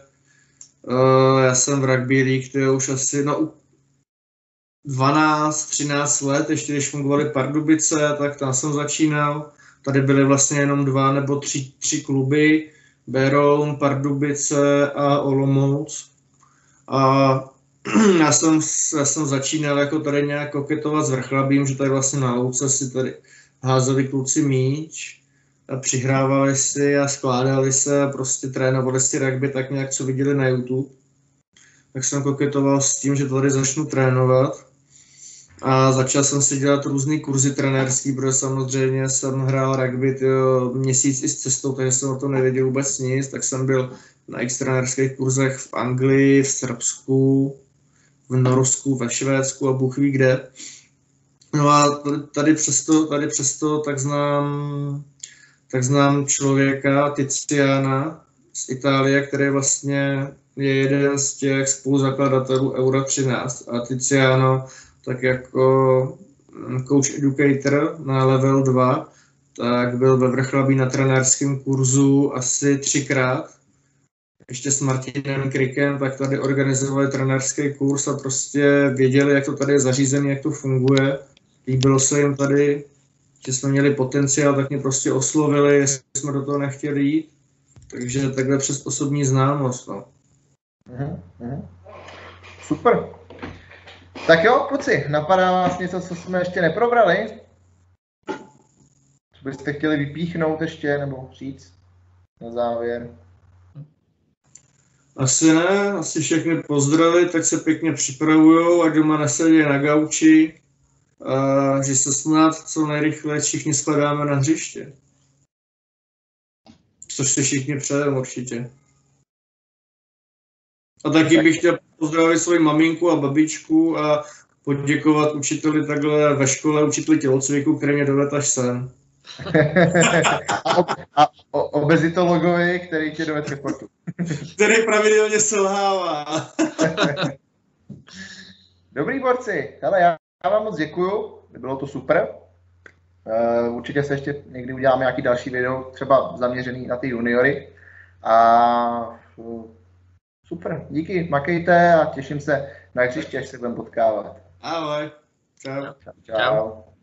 uh, já jsem v Rugby League, to je už asi no, 12-13 let, ještě když fungovaly Pardubice, tak tam jsem začínal. Tady byly vlastně jenom dva nebo tři, tři kluby, Beroun, Pardubice a Olomouc. A já jsem, já jsem začínal jako tady nějak koketovat s vrchlabím, že tady vlastně na louce si tady házeli kluci míč přihrávali si a skládali se prostě trénovali si rugby tak nějak, co viděli na YouTube. Tak jsem koketoval s tím, že tady začnu trénovat. A začal jsem si dělat různé kurzy trenérský, protože samozřejmě jsem hrál rugby tyjo, měsíc i s cestou, takže jsem o tom nevěděl vůbec nic, tak jsem byl na x trenérských kurzech v Anglii, v Srbsku, v Norsku, ve Švédsku a Bůh ví kde. No a tady přesto, tady přesto tak znám, tak znám člověka, Tiziana z Itálie, který vlastně je jeden z těch spoluzakladatelů Euro 13 a Tiziano tak jako coach educator na level 2, tak byl ve Vrchlabí na trenérském kurzu asi třikrát. Ještě s Martinem Krikem, tak tady organizovali trenérský kurz a prostě věděli, jak to tady je zařízené, jak to funguje. Líbilo se jim tady, že jsme měli potenciál, tak mě prostě oslovili, jestli jsme do toho nechtěli jít. Takže takhle přes osobní známost. No. Mhm, mhm. Super. Tak jo, kluci, napadá vás něco, co jsme ještě neprobrali? Co byste chtěli vypíchnout ještě, nebo říct na závěr? Asi ne, asi všechny pozdravit, tak se pěkně připravujou, ať doma nesedí na gauči, a že se snad co nejrychleji všichni shledáme na hřiště. Což si všichni přejeme určitě. A taky bych chtěl pozdravit svoji maminku a babičku a poděkovat učiteli takhle ve škole, učiteli tělocviku, který mě dovedl až sem. a, ob, a o, obezitologovi, který tě dovedl ke sportu. Který pravidelně selhává. Dobrý borci, hele, já, já vám moc děkuju, bylo to super. Uh, určitě se ještě někdy uděláme nějaký další video, třeba zaměřený na ty juniory. A uh, super, díky, makejte a těším se na hřiště, až se budeme potkávat. Ahoj. Čau. Čau. čau. Čau.